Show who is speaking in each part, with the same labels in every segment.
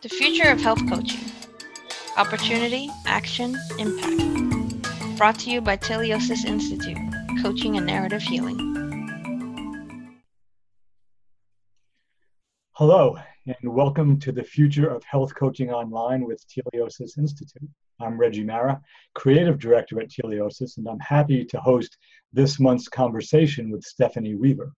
Speaker 1: The future of health coaching. Opportunity, action, impact. Brought to you by Teleosis Institute, Coaching and Narrative Healing.
Speaker 2: Hello, and welcome to the Future of Health Coaching Online with Teleosis Institute. I'm Reggie Marra, Creative Director at Teleosis, and I'm happy to host this month's conversation with Stephanie Weaver.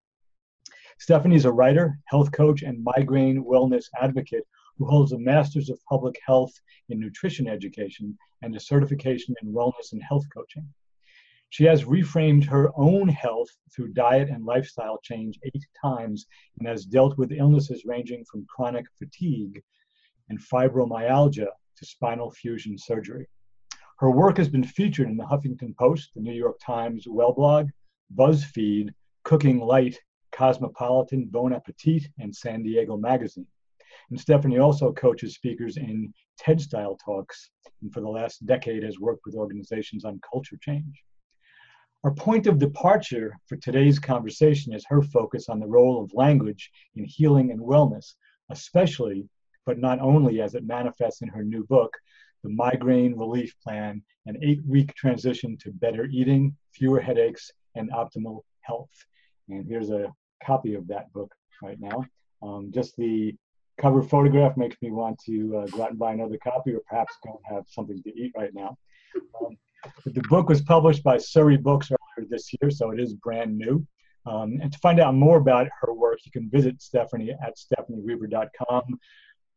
Speaker 2: Stephanie is a writer, health coach, and migraine wellness advocate who holds a Master's of Public Health in Nutrition Education and a certification in Wellness and Health Coaching. She has reframed her own health through diet and lifestyle change eight times and has dealt with illnesses ranging from chronic fatigue and fibromyalgia to spinal fusion surgery. Her work has been featured in the Huffington Post, the New York Times Well blog, BuzzFeed, Cooking Light, Cosmopolitan, Bon Appetit, and San Diego Magazine. And Stephanie also coaches speakers in TED style talks, and for the last decade has worked with organizations on culture change. Our point of departure for today's conversation is her focus on the role of language in healing and wellness, especially, but not only as it manifests in her new book, The Migraine Relief Plan An Eight Week Transition to Better Eating, Fewer Headaches, and Optimal Health. And here's a copy of that book right now. Um, just the cover photograph makes me want to uh, go out and buy another copy or perhaps go and have something to eat right now. Um, the book was published by Surrey Books earlier this year, so it is brand new. Um, and to find out more about her work, you can visit Stephanie at stephanieweaver.com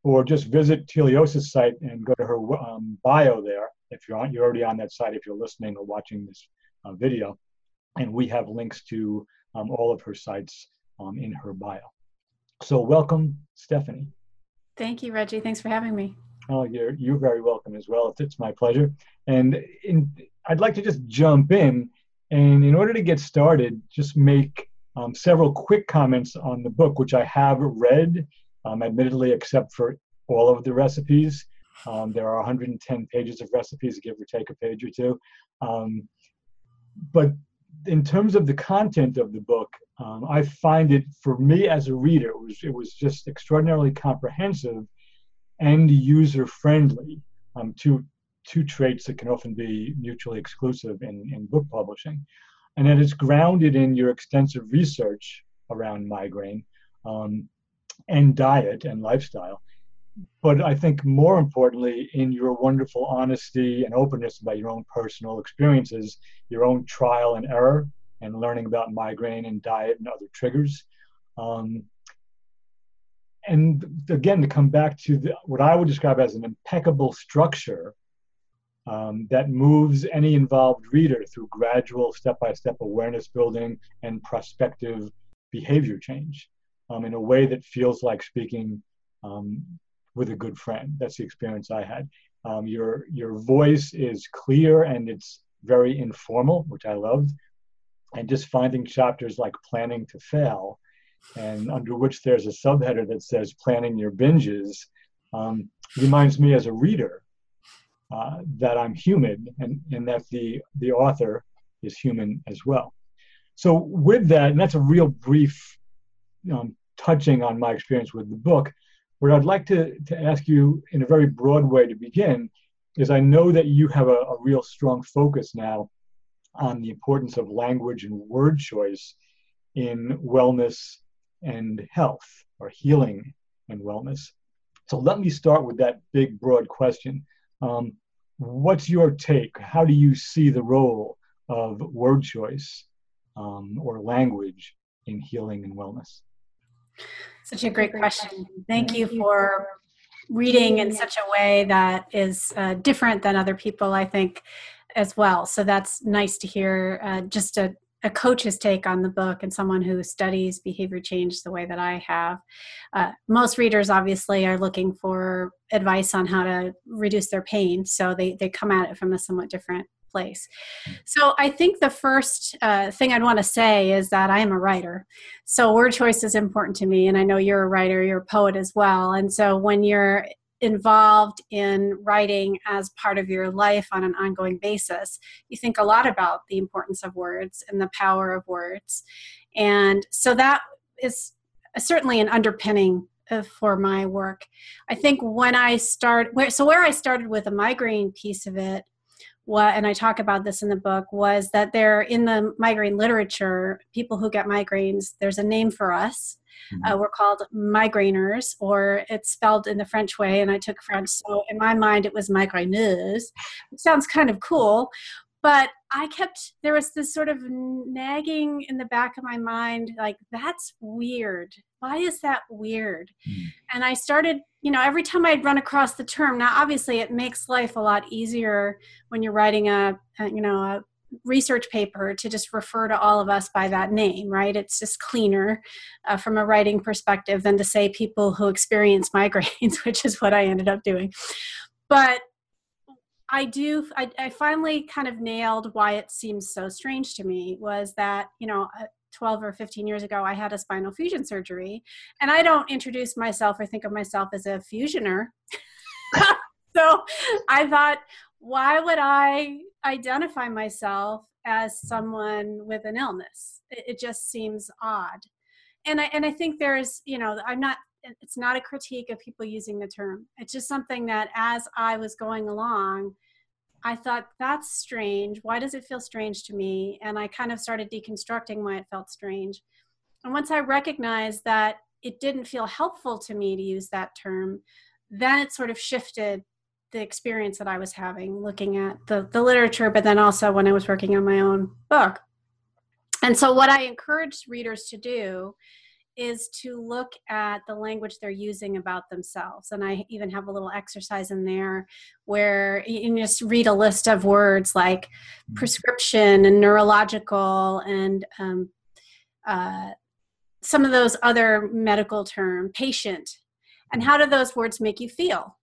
Speaker 2: or just visit Teleosis site and go to her um, bio there if you're on, you're already on that site if you're listening or watching this uh, video. And we have links to um, all of her sites um, in her bio. So welcome, Stephanie.
Speaker 3: Thank you, Reggie. Thanks for having me.
Speaker 2: Oh, you're you're very welcome as well. It's, my pleasure. And in, I'd like to just jump in, and in order to get started, just make um, several quick comments on the book, which I have read, um, admittedly, except for all of the recipes. Um, there are 110 pages of recipes, give or take a page or two. Um, but in terms of the content of the book, um, I find it for me as a reader, it was it was just extraordinarily comprehensive and user friendly. Um, two two traits that can often be mutually exclusive in, in book publishing, and that it is grounded in your extensive research around migraine um, and diet and lifestyle. But I think more importantly, in your wonderful honesty and openness about your own personal experiences, your own trial and error, and learning about migraine and diet and other triggers. Um, and again, to come back to the, what I would describe as an impeccable structure um, that moves any involved reader through gradual step by step awareness building and prospective behavior change um, in a way that feels like speaking um, with a good friend. That's the experience I had. Um, your, your voice is clear and it's very informal, which I loved and just finding chapters like planning to fail and under which there's a subheader that says planning your binges um, reminds me as a reader uh, that i'm human and, and that the, the author is human as well so with that and that's a real brief um, touching on my experience with the book what i'd like to, to ask you in a very broad way to begin is i know that you have a, a real strong focus now on the importance of language and word choice in wellness and health or healing and wellness. So let me start with that big, broad question. Um, what's your take? How do you see the role of word choice um, or language in healing and wellness?
Speaker 3: Such a great question. Thank you for reading in such a way that is uh, different than other people, I think, as well. So that's nice to hear uh, just a, a, coach's take on the book and someone who studies behavior change the way that I have. Uh, most readers obviously are looking for advice on how to reduce their pain, so they, they come at it from a somewhat different place. So I think the first uh, thing I'd want to say is that I am a writer. So word choice is important to me, and I know you're a writer, you're a poet as well. And so when you're involved in writing as part of your life on an ongoing basis, you think a lot about the importance of words and the power of words. And so that is certainly an underpinning uh, for my work. I think when I start, where, so where I started with a migraine piece of it, what, and I talk about this in the book, was that there in the migraine literature, people who get migraines, there's a name for us. Mm-hmm. Uh, we're called migraineurs, or it's spelled in the French way, and I took French, so in my mind it was migraineuse. It sounds kind of cool, but I kept there was this sort of nagging in the back of my mind, like that's weird. Why is that weird? Mm. And I started, you know, every time I'd run across the term. Now, obviously, it makes life a lot easier when you're writing a, a you know, a research paper to just refer to all of us by that name, right? It's just cleaner uh, from a writing perspective than to say people who experience migraines, which is what I ended up doing. But I do, I, I finally kind of nailed why it seems so strange to me was that, you know, uh, 12 or 15 years ago, I had a spinal fusion surgery. And I don't introduce myself or think of myself as a fusioner. so I thought, why would I identify myself as someone with an illness? It, it just seems odd. And I, and I think there's, you know, I'm not it's not a critique of people using the term. It's just something that as I was going along, I thought that's strange. Why does it feel strange to me? And I kind of started deconstructing why it felt strange. And once I recognized that it didn't feel helpful to me to use that term, then it sort of shifted the experience that I was having looking at the, the literature, but then also when I was working on my own book. And so, what I encourage readers to do is to look at the language they're using about themselves. And I even have a little exercise in there where you just read a list of words like mm-hmm. prescription and neurological and um, uh, some of those other medical term, patient. And how do those words make you feel?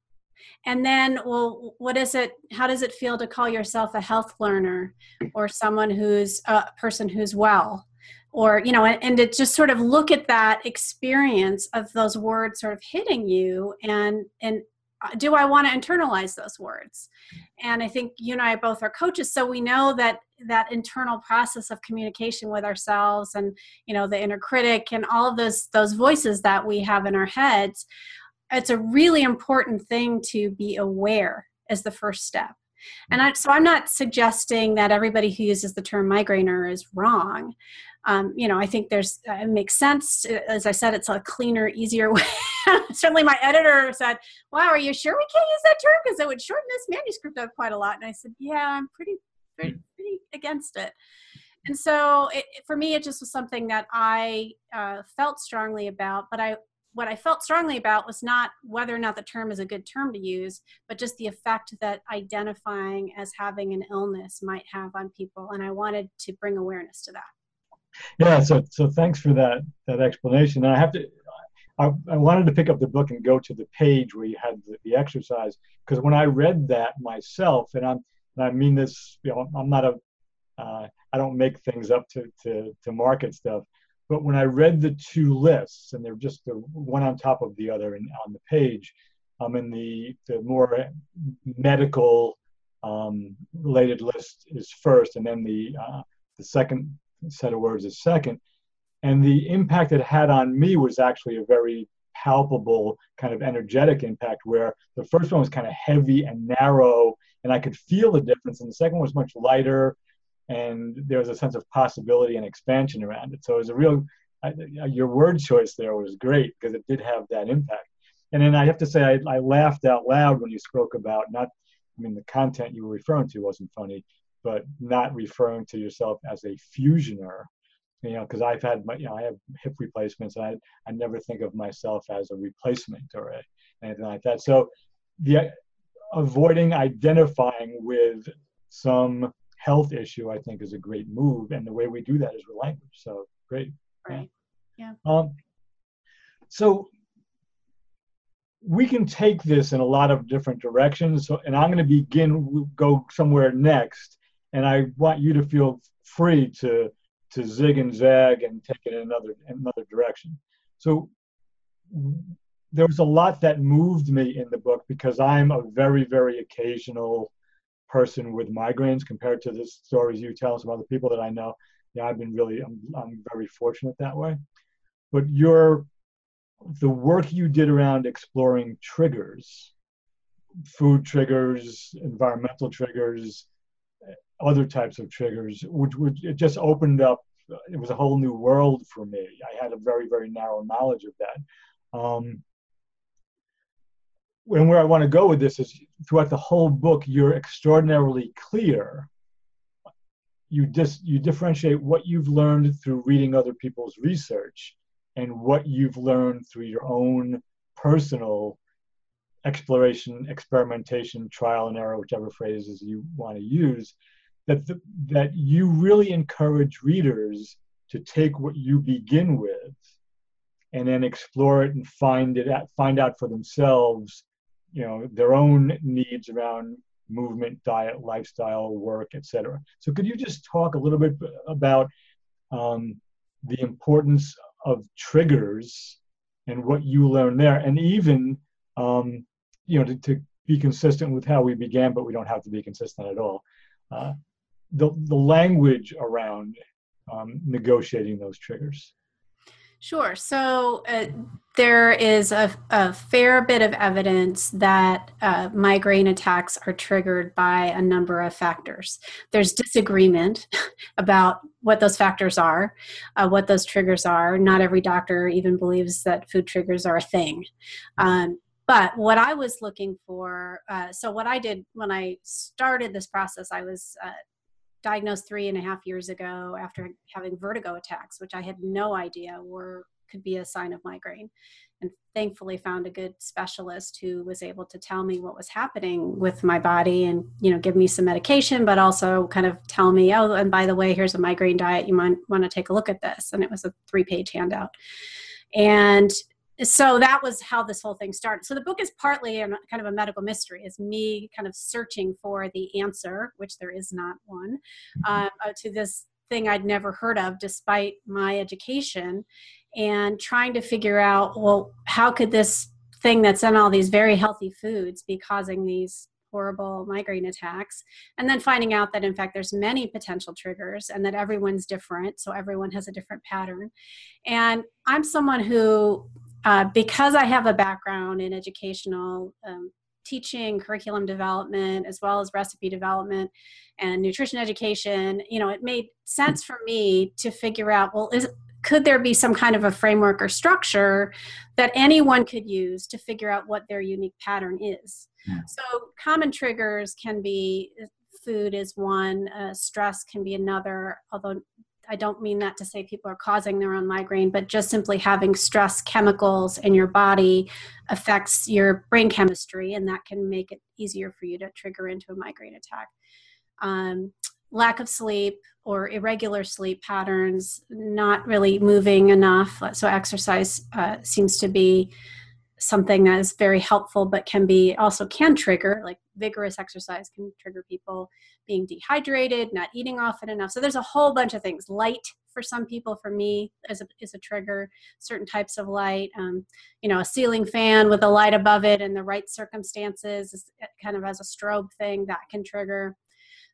Speaker 3: And then, well, what is it? How does it feel to call yourself a health learner or someone who's a person who's well? Or you know and, to just sort of look at that experience of those words sort of hitting you and and uh, do i want to internalize those words? And i think you and i both are coaches so we know that that internal process of communication with ourselves and you know the inner critic and all of those those voices that we have in our heads it's a really important thing to be aware as the first step. And I, so i'm not suggesting that everybody who uses the term migrainer is wrong um, you know, I think there's uh, it makes sense. As I said, it's a cleaner, easier way. Certainly, my editor said, "Wow, are you sure we can't use that term because it would shorten this manuscript up quite a lot?" And I said, "Yeah, I'm pretty, pretty, pretty against it." And so, it, for me, it just was something that I uh, felt strongly about. But I, what I felt strongly about was not whether or not the term is a good term to use, but just the effect that identifying as having an illness might have on people. And I wanted to bring awareness to that.
Speaker 2: Yeah, so so thanks for that that explanation. And I have to, I, I wanted to pick up the book and go to the page where you had the, the exercise because when I read that myself, and I'm and I mean this, you know, I'm not a, uh, I don't make things up to to to market stuff, but when I read the two lists and they're just the one on top of the other and on the page, um, in the the more medical um, related list is first, and then the uh, the second set of words a second. And the impact it had on me was actually a very palpable kind of energetic impact where the first one was kind of heavy and narrow and I could feel the difference. And the second one was much lighter and there was a sense of possibility and expansion around it. So it was a real, I, your word choice there was great because it did have that impact. And then I have to say, I, I laughed out loud when you spoke about not, I mean, the content you were referring to wasn't funny, but not referring to yourself as a fusioner you know because i've had my you know i have hip replacements and i i never think of myself as a replacement or a, anything like that. So the avoiding identifying with some health issue i think is a great move and the way we do that is with language so great.
Speaker 3: Right. Yeah.
Speaker 2: Um, so we can take this in a lot of different directions so and i'm going to begin go somewhere next and I want you to feel free to to zig and zag and take it in another in another direction. So there was a lot that moved me in the book because I'm a very very occasional person with migraines compared to the stories you tell about the people that I know. Yeah, I've been really I'm I'm very fortunate that way. But your the work you did around exploring triggers, food triggers, environmental triggers, other types of triggers, which, which it just opened up. It was a whole new world for me. I had a very, very narrow knowledge of that. Um, and where I want to go with this is throughout the whole book, you're extraordinarily clear. You just you differentiate what you've learned through reading other people's research and what you've learned through your own personal exploration, experimentation, trial and error, whichever phrases you want to use, that the, that you really encourage readers to take what you begin with and then explore it and find it out, find out for themselves, you know, their own needs around movement, diet, lifestyle, work, etc. So could you just talk a little bit about um, the importance of triggers and what you learn there, and even um, you know to, to, be consistent with how we began, but we don't have to be consistent at all. Uh, the the language around um, negotiating those triggers.
Speaker 3: Sure. So uh, there is a, a, fair bit of evidence that uh, migraine attacks are triggered by a number of factors. There's disagreement about what those factors are, uh, what those triggers are. Not every doctor even believes that food triggers are a thing. Um, but what I was looking for, uh, so what I did when I started this process, I was uh, diagnosed three and a half years ago after having vertigo attacks, which I had no idea were could be a sign of migraine. And thankfully found a good specialist who was able to tell me what was happening with my body and, you know, give me some medication, but also kind of tell me, oh, and by the way, here's a migraine diet. You might want to take a look at this. And it was a three page handout. And so that was how this whole thing started. So the book is partly a, kind of a medical mystery is me kind of searching for the answer which there is not one mm-hmm. uh, to this thing i'd never heard of despite my education and trying to figure out well how could this thing that's in all these very healthy foods be causing these horrible migraine attacks? And then finding out that in fact there's many potential triggers and that everyone's different so everyone has a different pattern. And i'm someone who uh, because I have a background in educational um, teaching, curriculum development, as well as recipe development and nutrition education, you know, it made sense for me to figure out well, is, could there be some kind of a framework or structure that anyone could use to figure out what their unique pattern is? Yeah. Hmm. So, common triggers can be food is one, uh, stress can be another, although I don't mean that to say people are causing their own migraine, but just simply having stress chemicals in your body affects your brain chemistry, and that can make it easier for you to trigger into a migraine attack. Um, lack of sleep or irregular sleep patterns, not really moving enough. So, exercise uh, seems to be something that is very helpful but can be also can trigger like vigorous exercise can trigger people being dehydrated not eating often enough. So there's a whole bunch of things. Light for some people for me is a, is a trigger. Certain types of light um, you know a ceiling fan with a light above it in the right circumstances is kind of as a strobe thing that can trigger.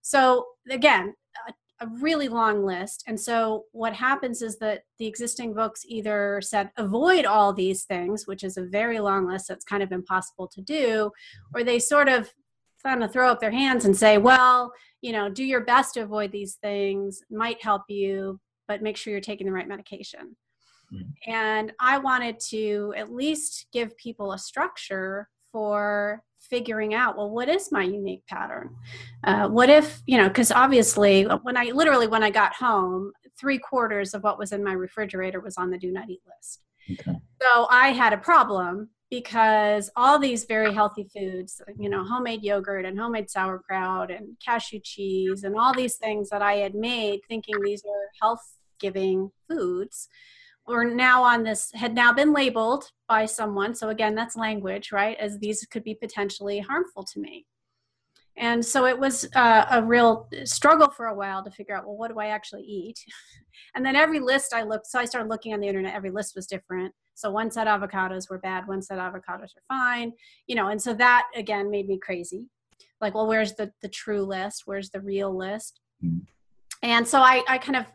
Speaker 3: So again a really long list. And so what happens is that the existing books either said avoid all these things, which is a very long list that's kind of impossible to do, or they sort of kind of throw up their hands and say, well, you know, do your best to avoid these things, might help you, but make sure you're taking the right medication. Mm-hmm. And I wanted to at least give people a structure for figuring out well what is my unique pattern uh, what if you know because obviously when i literally when i got home three quarters of what was in my refrigerator was on the do not eat list okay. so i had a problem because all these very healthy foods you know homemade yogurt and homemade sauerkraut and cashew cheese and all these things that i had made thinking these are health giving foods were now on this had now been labeled by someone. So again that's language right? As these could be potentially harmful to me and so it was uh, a real struggle for a while to figure out well what do i actually eat? And then every list i looked so i started looking on the internet every list was different. So one said avocados were bad one said avocados are fine you know and so that again made me crazy. Like well where's the the true list? Where's the real list? Mm-hmm. and so I, I kind of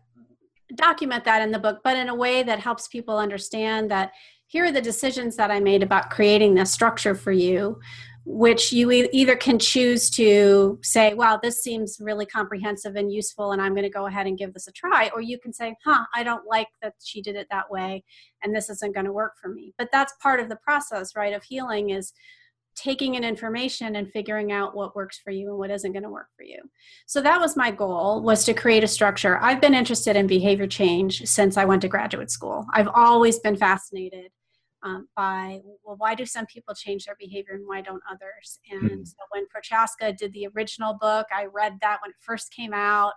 Speaker 3: document that in the book, but in a way that helps people understand that here are the decisions that I made about creating this structure for you, which you e- either can choose to say, wow, this seems really comprehensive and useful, and I'm going to go ahead and give this a try, or you can say, huh, I don't like that she did it that way, and this isn't going to work for me. But that's part of the process, right, of healing is taking in information and figuring out what works for you and what isn't going to work for you. So that was my goal was to create a structure. I've been interested in behavior change since i went to graduate school. I've always been fascinated um, by well why do some people change their behavior and why don't others and mm-hmm. so when prochaska did the original book i read that when it first came out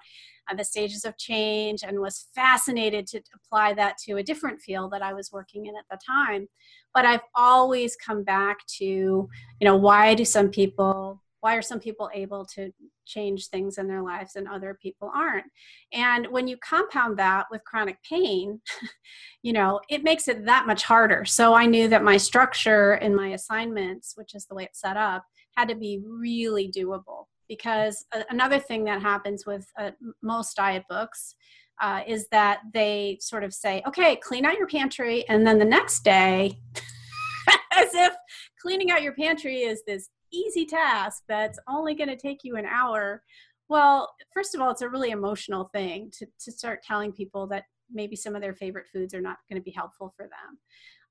Speaker 3: uh, the stages of change and was fascinated to apply that to a different field that i was working in at the time but i've always come back to you know why do some people why are some people able to change things in their lives and other people aren't? And when you compound that with chronic pain you know it makes it that much harder. So i knew that my structure and my assignments which is the way it's set up had to be really doable because another thing that happens with uh, most diet books uh, is that they sort of say okay clean out your pantry and then the next day as if cleaning out your pantry is this easy task that's only going to take you an hour. Well first of all it's a really emotional thing to, to start telling people that maybe some of their favorite foods are not going to be helpful for them.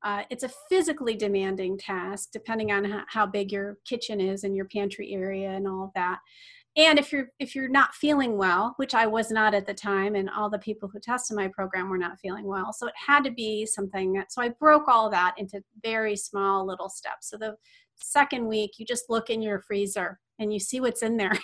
Speaker 3: Uh, it's a physically demanding task depending on how, big your kitchen is and your pantry area and all of that. And if you're if you're not feeling well which i was not at the time and all the people who tested my program were not feeling well so it had to be something that, so i broke all that into very small little steps. So the second week you just look in your freezer and you see what's in there.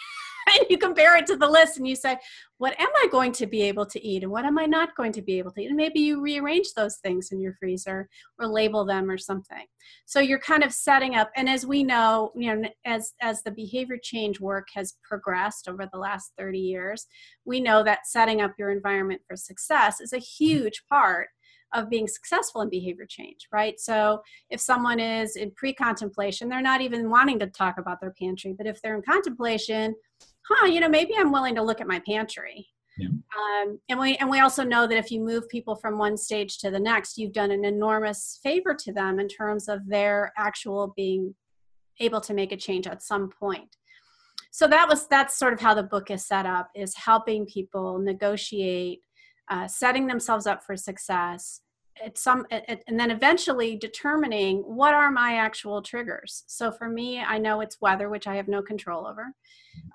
Speaker 3: And you compare it to the list and you say what am i going to be able to eat and what am i not going to be able to eat? And maybe you rearrange those things in your freezer or label them or something. So you're kind of setting up and as we know you know as as the behavior change work has progressed over the last 30 years we know that setting up your environment for success is a huge part of being successful in behavior change, right? So if someone is in pre contemplation, they're not even wanting to talk about their pantry, but if they're in contemplation, huh, you know, maybe I'm willing to look at my pantry. Yeah. Um, and we and we also know that if you move people from one stage to the next, you've done an enormous favor to them in terms of their actual being able to make a change at some point. So that was that's sort of how the book is set up: is helping people negotiate uh, setting themselves up for success at some at, and then eventually determining what are my actual triggers. So for me i know it's weather which i have no control over.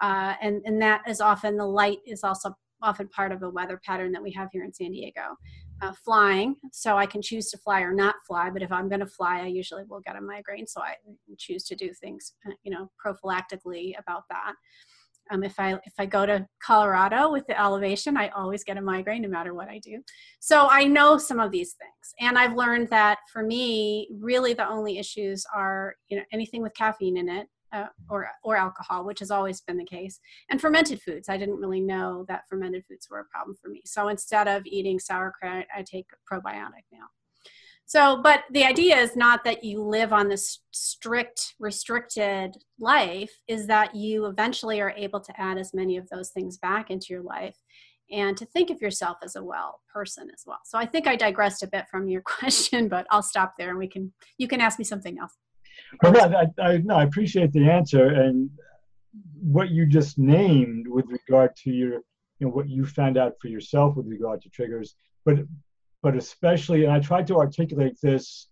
Speaker 3: Uh, and and that is often the light is also often part of the weather pattern that we have here in san diego. Uh, flying so i can choose to fly or not fly but if i'm going to fly i usually will get a migraine so i choose to do things uh, you know prophylactically about that um, if I if I go to Colorado with the elevation, I always get a migraine no matter what I do. So I know some of these things, and I've learned that for me, really the only issues are you know anything with caffeine in it. Uh, or or alcohol, which has always been the case, and fermented foods. I didn't really know that fermented foods were a problem for me. So instead of eating sauerkraut, I take probiotic now. So, but the idea is not that you live on this strict, restricted life, is that you eventually are able to add as many of those things back into your life and to think of yourself as a well person as well. So I think I digressed a bit from your question, but I'll stop there and we can, you can ask me something else.
Speaker 2: Well, I, I, no, I appreciate the answer and what you just named with regard to your, you know, what you found out for yourself with regard to triggers. But but especially, and I tried to articulate this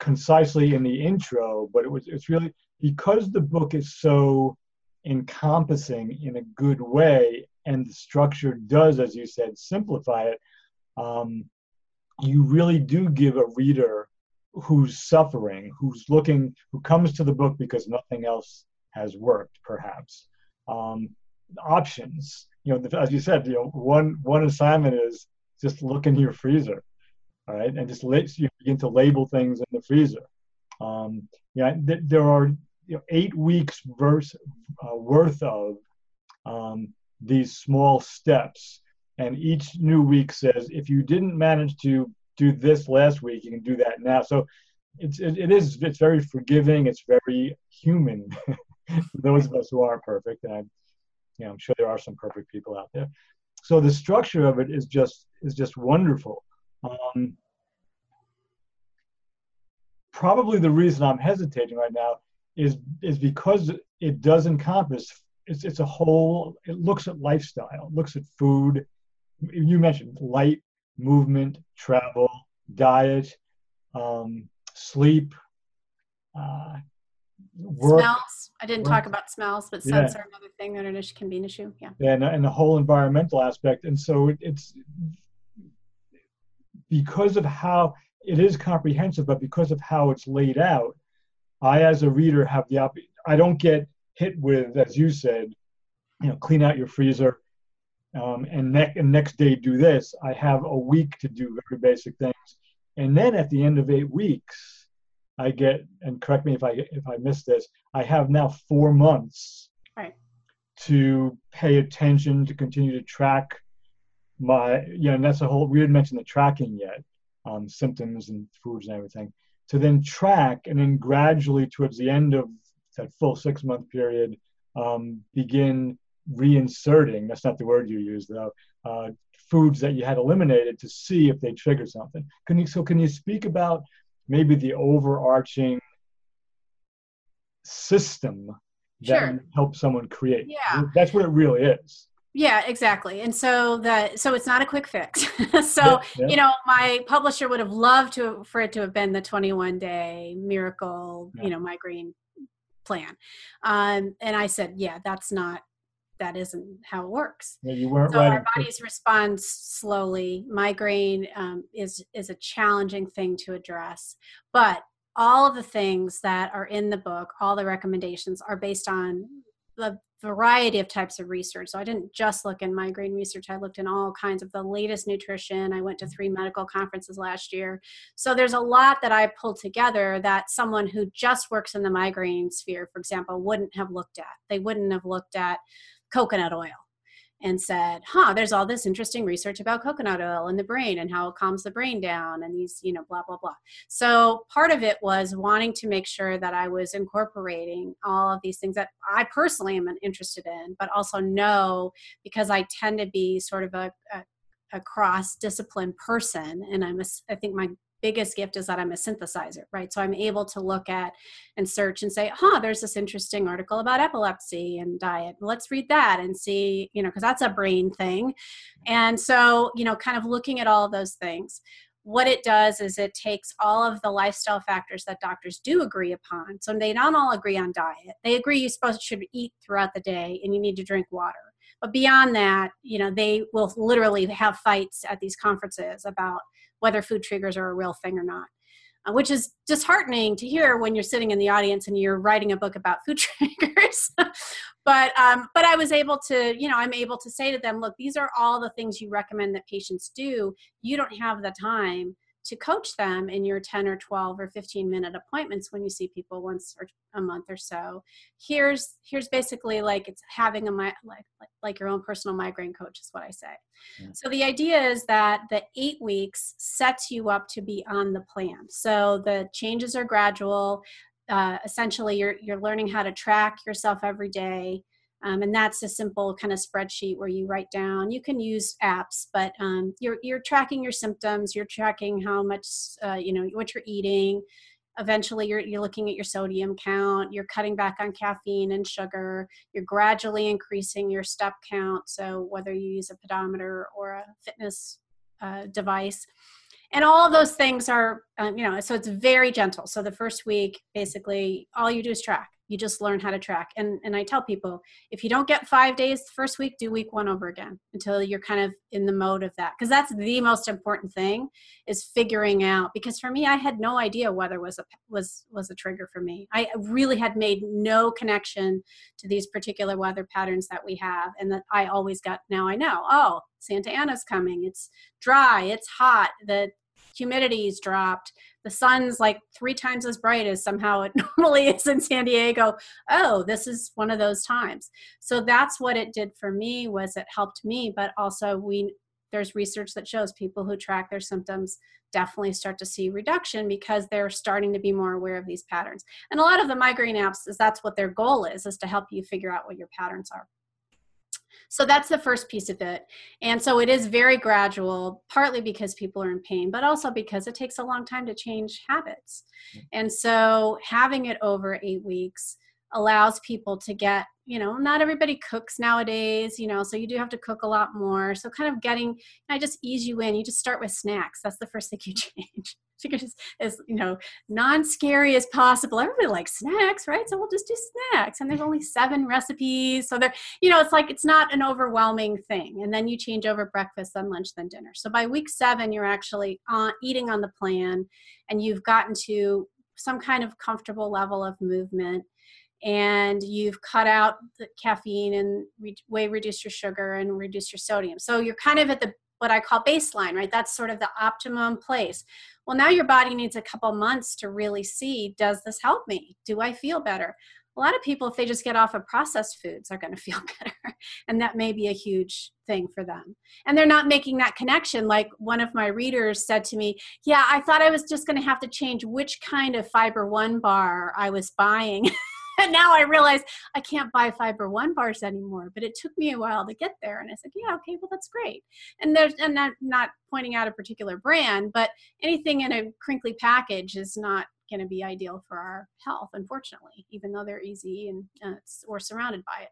Speaker 2: concisely in the intro, but it was it's really because the book is so encompassing in a good way, and the structure does, as you said, simplify it. Um, you really do give a reader who's suffering, who's looking, who comes to the book because nothing else has worked, perhaps. Um, options. You know, as you said, you know, one one assignment is just look in your freezer, all right, and just let you begin to label things in the freezer. Um, yeah, th- there are you know, eight weeks verse, uh, worth of um, these small steps, and each new week says if you didn't manage to do this last week, you can do that now. So it's it, it is it's very forgiving. It's very human. Those of us who aren't perfect, and I'm, you know, I'm sure there are some perfect people out there so the structure of it is just is just wonderful um, probably the reason I'm hesitating right now is is because it does encompass it's it's a whole it looks at lifestyle, looks at food. You mentioned light, movement, travel, diet, um, sleep, uh,
Speaker 3: work. Smells. I didn't work. talk about smells, but scents yeah. are another thing that are, can be an issue. Yeah.
Speaker 2: yeah and, and the whole environmental aspect. And so it, it's because of how it is comprehensive, but because of how it's laid out, I, as a reader, have the op- I don't get hit with, as you said, you know, clean out your freezer, um, and, ne- and next day do this. I have a week to do very basic things, and then at the end of eight weeks, I get and correct me if I if I miss this. I have now four months
Speaker 3: right.
Speaker 2: to pay attention to continue to track my you know and that's a whole we didn't mention the tracking yet um, symptoms and foods and everything to then track and then gradually towards the end of that full six month period um, begin reinserting that's not the word you use though uh, foods that you had eliminated to see if they trigger something can you so can you speak about maybe the overarching system that sure. helps someone create.
Speaker 3: Yeah.
Speaker 2: That's what it really is.
Speaker 3: Yeah exactly. And so that so it's not a quick fix. So yeah, you know my publisher would have loved to for it to have been the 21 day miracle yeah. you know migraine plan. Um, and i said yeah that's not that isn't how it works
Speaker 2: yeah, you weren't
Speaker 3: so our bodies respond slowly migraine um, is is a challenging thing to address but all of the things that are in the book all the recommendations are based on the variety of types of research. So I didn't just look in migraine research, I looked in all kinds of the latest nutrition. I went to three medical conferences last year. So there's a lot that I pulled together that someone who just works in the migraine sphere, for example, wouldn't have looked at. They wouldn't have looked at coconut oil and said, huh, there's all this interesting research about coconut oil in the brain and how it calms the brain down and these, you know, blah, blah, blah. So part of it was wanting to make sure that I was incorporating all of these things that I personally am interested in, but also know because I tend to be sort of a, a a cross discipline person and i'm a, i think my biggest gift is that I'm a synthesizer, right? So I'm able to look at and search and say, huh, there's this interesting article about epilepsy and diet. Let's read that and see, you know, because that's a brain thing. And so, you know, kind of looking at all those things. What it does is it takes all of the lifestyle factors that doctors do agree upon. So they not all agree on diet. They agree you supposed should eat throughout the day and you need to drink water. But beyond that, you know, they will literally have fights at these conferences about whether food triggers are a real thing or not. Uh, which is disheartening to hear when you're sitting in the audience and you're writing a book about food triggers. but um, but I was able to, you know, I'm able to say to them, look, these are all the things you recommend that patients do. You don't have the time to coach them in your 10 or 12 or 15 minute appointments when you see people once or a month or so. Here's here's basically like it's having a like like, like your own personal migraine coach is what i say. Yeah. so the idea is that the eight weeks sets you up to be on the plan. So the changes are gradual. Uh, essentially you're you're learning how to track yourself every day um, and that's a simple kind of spreadsheet where you write down. You can use apps, but um, you're you're tracking your symptoms. You're tracking how much uh, you know what you're eating. Eventually, you're you're looking at your sodium count. You're cutting back on caffeine and sugar. You're gradually increasing your step count. So whether you use a pedometer or a fitness uh, device, and all of those things are um, you know so it's very gentle. So the first week, basically, all you do is track you just learn how to track. And and i tell people if you don't get five days the first week do week one over again until you're kind of in the mode of that. Because that's the most important thing is figuring out because for me i had no idea weather was a was was a trigger for me. I really had made no connection to these particular weather patterns that we have and that i always got now i know oh santa ana's coming. It's dry. It's hot. The humidity's dropped the sun's like three times as bright as somehow it normally is in san diego. Oh this is one of those times. So that's what it did for me was it helped me but also we there's research that shows people who track their symptoms definitely start to see reduction because they're starting to be more aware of these patterns. And a lot of the migraine apps is that's what their goal is is to help you figure out what your patterns are So that's the first piece of it. And so it is very gradual, partly because people are in pain, but also because it takes a long time to change habits. Mm-hmm. And so having it over eight weeks allows people to get, you know, not everybody cooks nowadays, you know, so you do have to cook a lot more. So kind of getting, I just ease you in. You just start with snacks. That's the first thing you change as, as you know non-scary as possible. Everybody likes snacks right? So we'll just do snacks. And there's only seven recipes. So they're you know it's like it's not an overwhelming thing. And then you change over breakfast then lunch then dinner. So by week seven you're actually eating on the plan. And you've gotten to some kind of comfortable level of movement. And you've cut out the caffeine and re- way reduced your sugar and reduced your sodium. So you're kind of at the what I call baseline, right? That's sort of the optimum place. Well, now your body needs a couple months to really see does this help me? Do I feel better? A lot of people, if they just get off of processed foods, are going to feel better. and that may be a huge thing for them. And they're not making that connection. Like one of my readers said to me, Yeah, I thought I was just going to have to change which kind of Fiber One bar I was buying. and now I realize I can't buy Fiber One bars anymore. But it took me a while to get there, and I said, "Yeah, okay, well that's great." And there's and I'm not pointing out a particular brand, but anything in a crinkly package is not going to be ideal for our health, unfortunately, even though they're easy and uh, we're surrounded by it.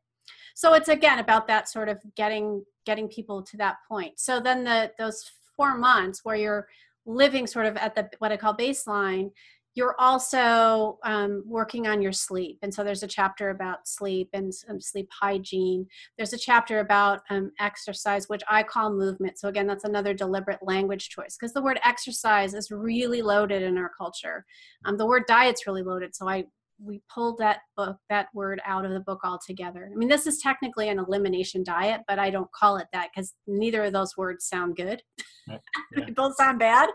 Speaker 3: So it's again about that sort of getting getting people to that point. So then the those four months where you're living sort of at the what I call baseline you're also um, working on your sleep. And so there's a chapter about sleep and um, sleep hygiene. There's a chapter about um, exercise, which I call movement. So, again, that's another deliberate language choice because the word exercise is really loaded in our culture. Um, the word diet's really loaded. So, I we pulled that book that word out of the book altogether. I mean this is technically an elimination diet but i don't call it that because neither of those words sound good. Yeah. they both sound bad.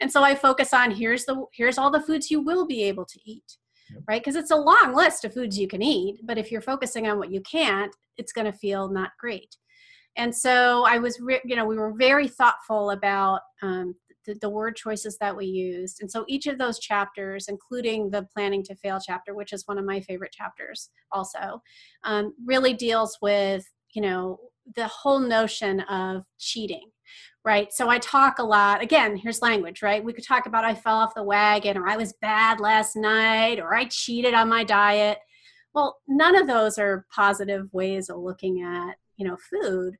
Speaker 3: And so i focus on here's the here's all the foods you will be able to eat yep. right? Because it's a long list of foods you can eat but if you're focusing on what you can't it's going to feel not great. And so i was re- you know we were very thoughtful about um, the, the word choices that we used. And so each of those chapters, including the planning to fail chapter, which is one of my favorite chapters also, um, really deals with, you know, the whole notion of cheating right? So I talk a lot. Again, here's language, right? We could talk about I fell off the wagon, or I was bad last night, or I cheated on my diet. Well, none of those are positive ways of looking at, you know, food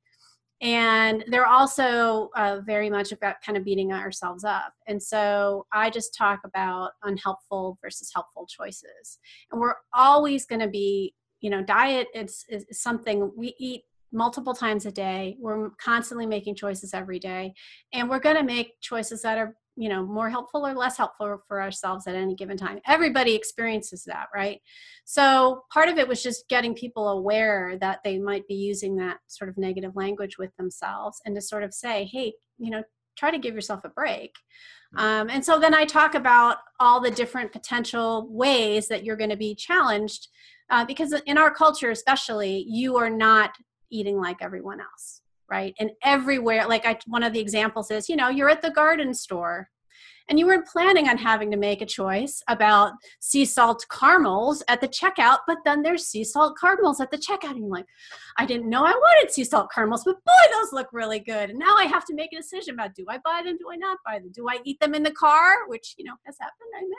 Speaker 3: and they're also uh, very much about kind of beating ourselves up. And so i just talk about unhelpful versus helpful choices. And we're always going to be you know diet is, is something we eat multiple times a day. We're constantly making choices every day. And we're going to make choices that are you know more helpful or less helpful for ourselves at any given time. Everybody experiences that right? So part of it was just getting people aware that they might be using that sort of negative language with themselves and to sort of say hey you know try to give yourself a break. Mm. um, and so then i talk about all the different potential ways that you're going to be challenged uh, because in our culture especially you are not eating like everyone else right? And everywhere, like I, one of the examples is, you know, you're at the garden store and you weren't planning on having to make a choice about sea salt caramels at the checkout, but then there's sea salt caramels at the checkout. And you're like, I didn't know I wanted sea salt caramels, but boy, those look really good. And now I have to make a decision about do I buy them, do I not buy them? Do I eat them in the car, which, you know, has happened, I admit,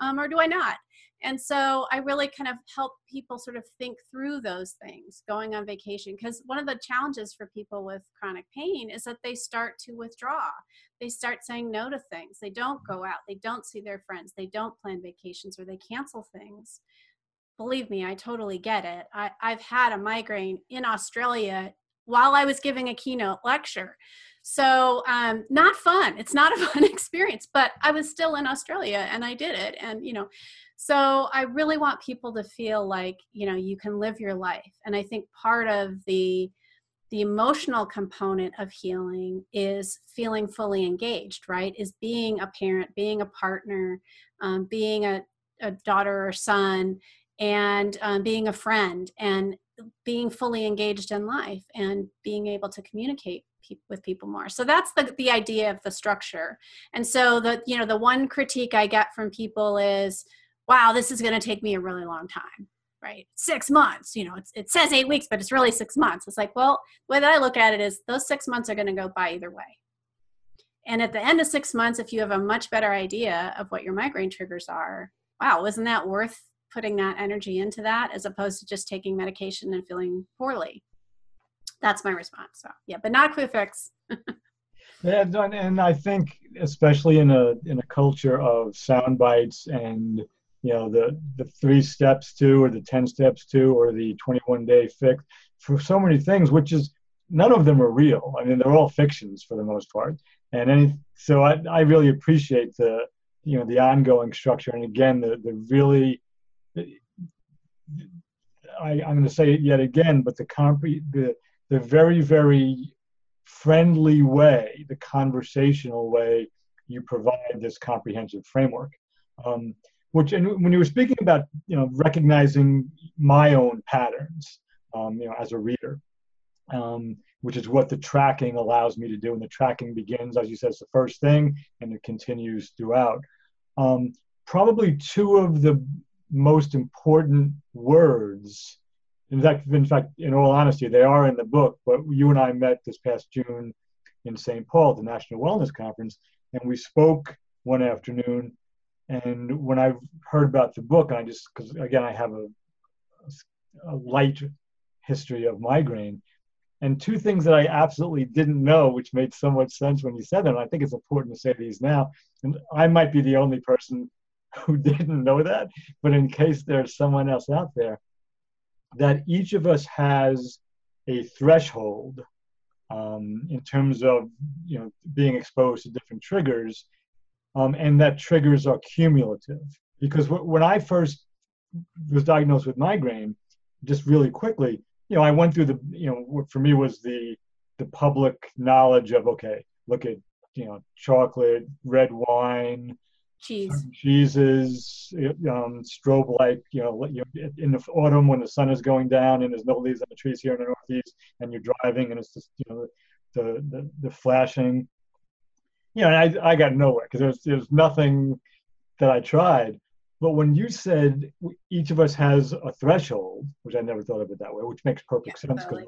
Speaker 3: um, or do I not? And so I really kind of help people sort of think through those things going on vacation. Because one of the challenges for people with chronic pain is that they start to withdraw. They start saying no to things. They don't go out. They don't see their friends. They don't plan vacations or they cancel things. Believe me, I totally get it. I, I've had a migraine in Australia while I was giving a keynote lecture. So, um, not fun. It's not a fun experience, but I was still in Australia and I did it. And, you know, so I really want people to feel like, you know, you can live your life. And I think part of the the emotional component of healing is feeling fully engaged, right? Is being a parent, being a partner, um, being a, a, daughter or son, and um, being a friend, and being fully engaged in life, and being able to communicate pe- with people more. So that's the the idea of the structure. And so the you know the one critique I get from people is wow, this is going to take me a really long time, right? Six months, you know, it says eight weeks, but it's really six months. It's like, well, the way that I look at it is those six months are going to go by either way. And at the end of six months, if you have a much better idea of what your migraine triggers are, wow, wasn't that worth putting that energy into that as opposed to just taking medication and feeling poorly? That's my response. So, yeah, but not quick fix.
Speaker 2: yeah, and I think especially in a in a culture of sound bites and you know the the three steps to or the 10 steps to or the 21 day fix for so many things which is none of them are real. I mean they're all fictions for the most part. And any so i, I really appreciate the you know the ongoing structure. And again the the really I, i'm going to say it yet again but the comp the the very very friendly way the conversational way you provide this comprehensive framework. Um, which and when you were speaking about you know recognizing my own patterns um, you know as a reader um, which is what the tracking allows me to do and the tracking begins as you said it's the first thing and it continues throughout. Um, probably two of the most important words in fact in fact in all honesty they are in the book but you and i met this past june in st paul the national wellness conference and we spoke one afternoon and when I heard about the book, I just because again I have a, a light history of migraine, and two things that I absolutely didn't know, which made so much sense when you said them. I think it's important to say these now, and I might be the only person who didn't know that, but in case there's someone else out there, that each of us has a threshold um, in terms of you know being exposed to different triggers um, and that triggers are cumulative. Because w- when I first was diagnosed with migraine, just really quickly, you know, I went through the, you know, what for me was the the public knowledge of okay, look at you know chocolate, red wine,
Speaker 3: cheese,
Speaker 2: cheeses, um, strobe light. You know, in the autumn when the sun is going down and there's no leaves on the trees here in the Northeast, and you're driving and it's just you know the the, the flashing you know, I, I got nowhere because there's there's nothing that I tried. But when you said each of us has a threshold, which I never thought of it that way, which makes perfect yeah, sense.
Speaker 3: Totally.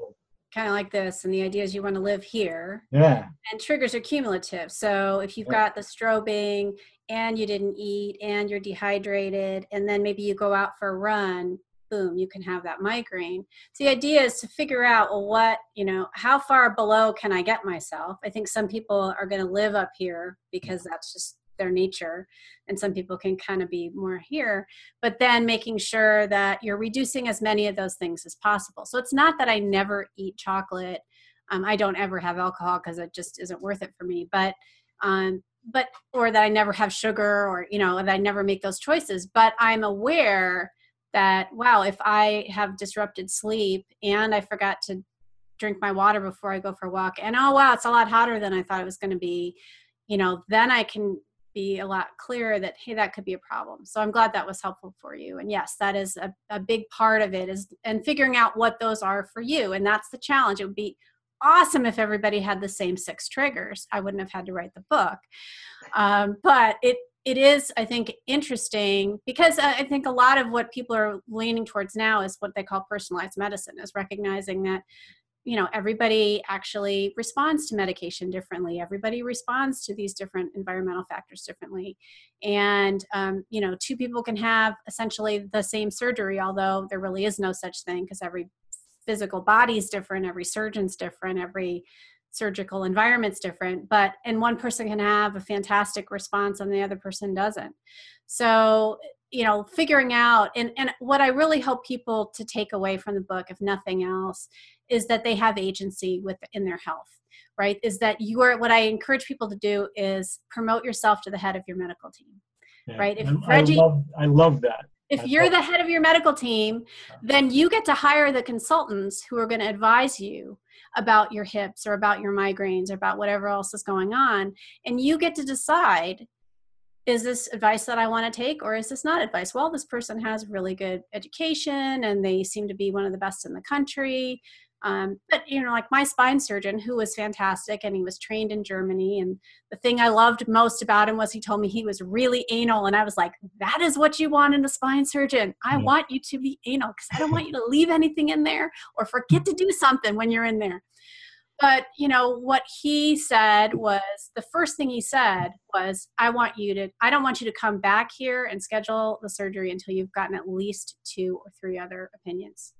Speaker 3: Kind of like this, and the idea is you want to live here.
Speaker 2: Yeah.
Speaker 3: And triggers are cumulative. So if you've yeah. got the strobing and you didn't eat and you're dehydrated, and then maybe you go out for a run, boom, you can have that migraine. So the idea is to figure out well, what, you know, how far below can I get myself? I think some people are going to live up here because that's just their nature and some people can kind of be more here but then making sure that you're reducing as many of those things as possible so it's not that i never eat chocolate um, i don't ever have alcohol because it just isn't worth it for me but um, but or that i never have sugar or you know that i never make those choices but i'm aware that wow if i have disrupted sleep and i forgot to drink my water before i go for a walk and oh wow it's a lot hotter than i thought it was going to be you know then i can be a lot clearer that hey that could be a problem. So i'm glad that was helpful for you. And yes that is a, a big part of it is and figuring out what those are for you. And that's the challenge. It would be awesome if everybody had the same six triggers. I wouldn't have had to write the book. Um, but it it is i think interesting because i think a lot of what people are leaning towards now is what they call personalized medicine is recognizing that you know everybody actually responds to medication differently. Everybody responds to these different environmental factors differently. And um, you know two people can have essentially the same surgery although there really is no such thing because every physical body is different every surgeon's different every surgical environment's different but and one person can have a fantastic response and the other person doesn't. So you know figuring out and and what i really hope people to take away from the book if nothing else is that they have agency within their health right? Is that you are what i encourage people to do is promote yourself to the head of your medical team yeah. right?
Speaker 2: If Reggie, I love, I love that
Speaker 3: if you're the head of your medical team then you get to hire the consultants who are going to advise you about your hips or about your migraines or about whatever else is going on. And you get to decide is this advice that I want to take or is this not advice? Well, this person has really good education and they seem to be one of the best in the country. Um, but you know, like my spine surgeon, who was fantastic, and he was trained in Germany. And the thing I loved most about him was he told me he was really anal, and I was like, "That is what you want in a spine surgeon. I want you to be anal because I don't want you to leave anything in there or forget to do something when you're in there." But you know what he said was the first thing he said was, "I want you to. I don't want you to come back here and schedule the surgery until you've gotten at least two or three other opinions."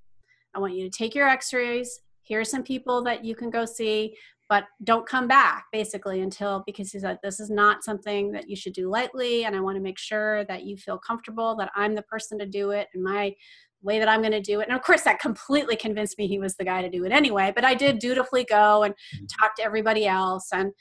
Speaker 3: I want you to take your x rays. Here are some people that you can go see, but don't come back basically until because he said this is not something that you should do lightly. And I want to make sure that you feel comfortable that I'm the person to do it and my way that I'm going to do it. And of course, that completely convinced me he was the guy to do it anyway. But I did dutifully go and mm-hmm. talk to everybody else. And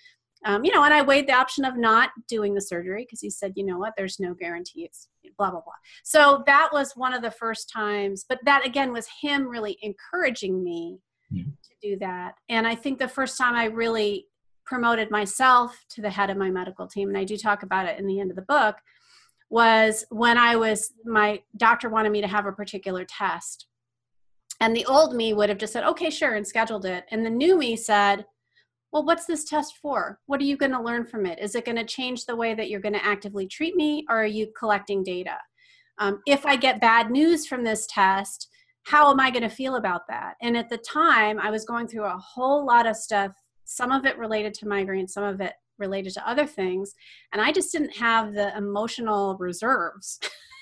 Speaker 3: um, you know, and I weighed the option of not doing the surgery because he said, you know what, there's no guarantees, blah, blah, blah. So that was one of the first times, but that again was him really encouraging me yeah. to do that. And I think the first time I really promoted myself to the head of my medical team, and I do talk about it in the end of the book, was when I was, my doctor wanted me to have a particular test. And the old me would have just said, okay, sure, and scheduled it. And the new me said, well, what's this test for? What are you going to learn from it? Is it going to change the way that you're going to actively treat me, or are you collecting data? Um, if I get bad news from this test, how am I going to feel about that? And at the time, I was going through a whole lot of stuff, some of it related to migraine, some of it related to other things. And I just didn't have the emotional reserves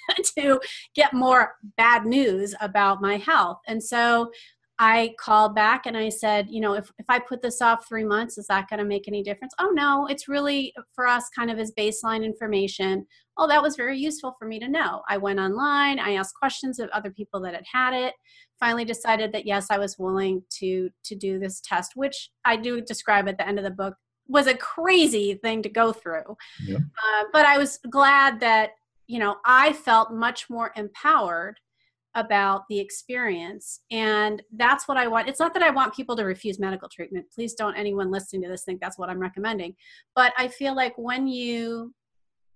Speaker 3: to get more bad news about my health. And so I called back and I said, you know, if, if I put this off three months, is that going to make any difference? Oh, no, it's really for us kind of as baseline information. Oh, that was very useful for me to know. I went online, I asked questions of other people that had had it, finally decided that yes, I was willing to to do this test, which I do describe at the end of the book was a crazy thing to go through. Yeah. Uh, but I was glad that, you know, I felt much more empowered about the experience. And that's what I want. It's not that I want people to refuse medical treatment. Please don't anyone listening to this think that's what I'm recommending. But I feel like when you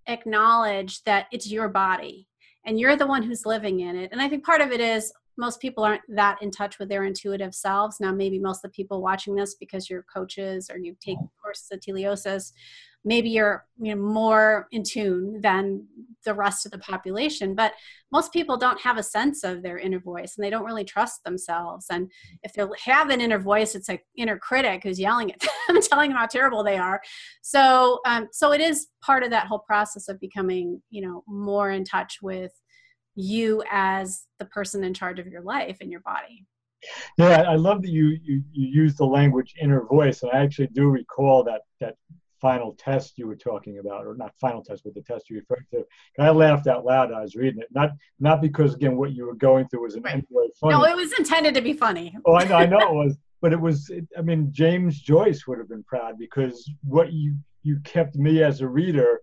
Speaker 3: acknowledge that it's your body and you're the one who's living in it, and I think part of it is most people aren't that in touch with their intuitive selves. Now, maybe most of the people watching this because you're coaches or you take courses of teleosis, maybe you're you know, more in tune than the rest of the population. But most people don't have a sense of their inner voice and they don't really trust themselves. And if they have an inner voice, it's an inner critic who's yelling at them, telling them how terrible they are. So, um, so it is part of that whole process of becoming, you know, more in touch with you as the person in charge of your life and your body.
Speaker 2: Yeah, I love that you, you you use the language inner voice, and I actually do recall that that final test you were talking about, or not final test, but the test you referred to. And I laughed out loud. I was reading it, not not because again what you were going through was in any way funny.
Speaker 3: No, it was intended to be funny.
Speaker 2: oh, I, I know it was, but it was. It, I mean, James Joyce would have been proud because what you you kept me as a reader.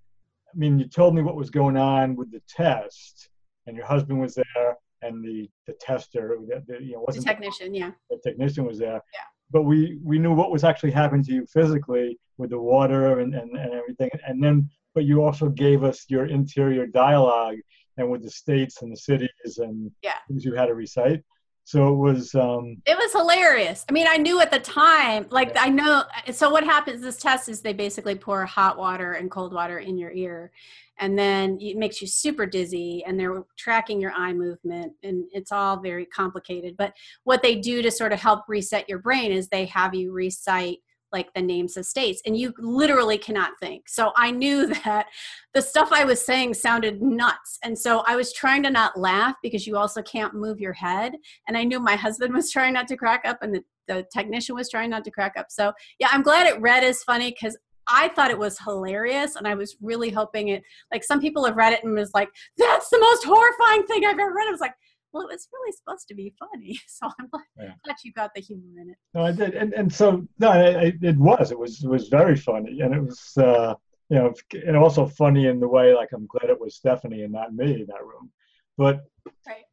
Speaker 2: I mean, you told me what was going on with the test and your husband was there, and the the tester, the, the you know, wasn't
Speaker 3: the technician,
Speaker 2: the,
Speaker 3: yeah,
Speaker 2: the technician was there.
Speaker 3: Yeah.
Speaker 2: But we we knew what was actually happening to you physically with the water and, and, and everything, and then but you also gave us your interior dialogue and with the states and the cities and
Speaker 3: yeah.
Speaker 2: things you had to recite. So it was. Um,
Speaker 3: it was hilarious. I mean, I knew at the time, like yeah. I know. So what happens? This test is they basically pour hot water and cold water in your ear, and then it makes you super dizzy and they're tracking your eye movement and it's all very complicated but what they do to sort of help reset your brain is they have you recite like the names of states and you literally cannot think so i knew that the stuff i was saying sounded nuts and so i was trying to not laugh because you also can't move your head and i knew my husband was trying not to crack up and the, the technician was trying not to crack up so yeah i'm glad it read as funny because I thought it was hilarious and I was really hoping it like some people have read it and was like, that's the most horrifying thing I've ever read. I was like, well, it was really supposed to be funny. So I'm glad, yeah. glad you got the humor in it.
Speaker 2: No, I did. And, and so, no, it, it was, it was, it was very funny. And it was, uh, you know, and also funny in the way, like, I'm glad it was Stephanie and not me in that room. But,
Speaker 3: right.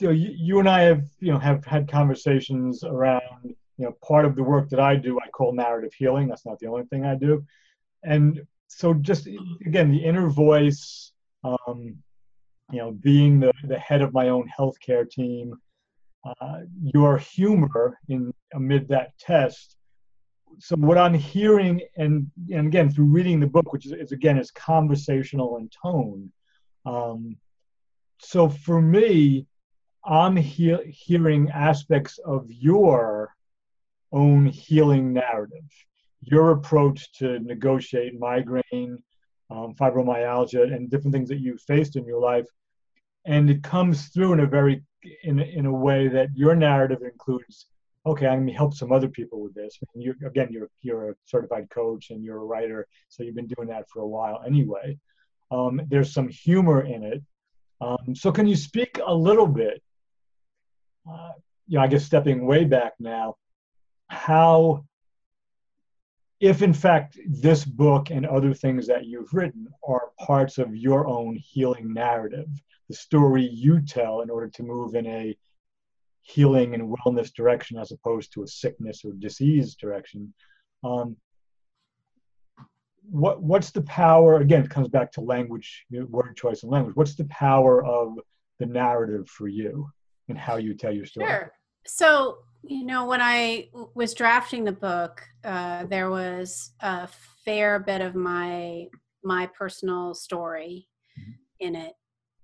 Speaker 2: you know, you, you and I have, you know, have had conversations around, you know, part of the work that I do, I call narrative healing. That's not the only thing I do. And so just, again, the inner voice, um, you know, being the, the head of my own healthcare team, uh, your humor in amid that test. So what I'm hearing, and and again through reading the book, which is, is again is conversational in tone. Um, so for me, I'm he- hearing aspects of your own healing narrative, your approach to negotiate migraine, um, fibromyalgia, and different things that you faced in your life, and it comes through in a very in in a way that your narrative includes. Okay, I'm gonna help some other people with this. And you, again, you're you're a certified coach and you're a writer, so you've been doing that for a while anyway. Um, there's some humor in it. Um, so, can you speak a little bit? Uh, you know, I guess stepping way back now, how, if in fact this book and other things that you've written are parts of your own healing narrative, the story you tell in order to move in a healing and wellness direction as opposed to a sickness or disease direction. Um, what what's the power? Again, it comes back to language, word choice, and language. What's the power of the narrative for you and how you tell your story?
Speaker 3: Sure. So you know, when I was drafting the book, uh, there was a fair bit of my my personal story mm-hmm. in it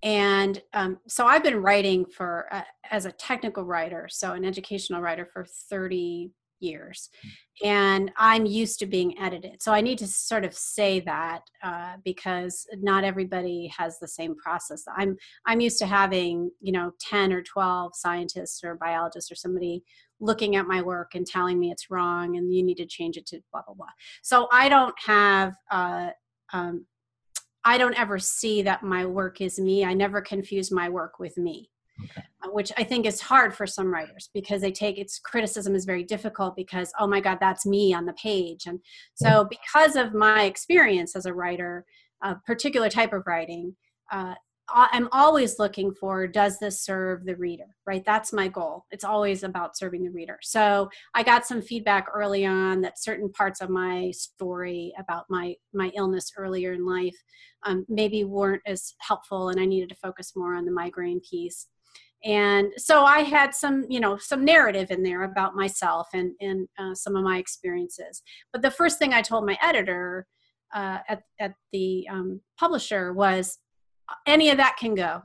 Speaker 3: and um, so i've been writing for uh, as a technical writer so an educational writer for 30 years and i'm used to being edited so i need to sort of say that uh, because not everybody has the same process i'm i'm used to having you know 10 or 12 scientists or biologists or somebody looking at my work and telling me it's wrong and you need to change it to blah blah blah so i don't have uh, um, I don't ever see that my work is me. I never confuse my work with me. Okay. Uh, which I think is hard for some writers because they take its criticism is very difficult because oh my god that's me on the page and so because of my experience as a writer a particular type of writing uh, I'm always looking for does this serve the reader, right? That's my goal. It's always about serving the reader. So I got some feedback early on that certain parts of my story about my my illness earlier in life um, maybe weren't as helpful, and I needed to focus more on the migraine piece. And so I had some, you know, some narrative in there about myself and and uh, some of my experiences. But the first thing I told my editor uh, at at the um, publisher was any of that can go.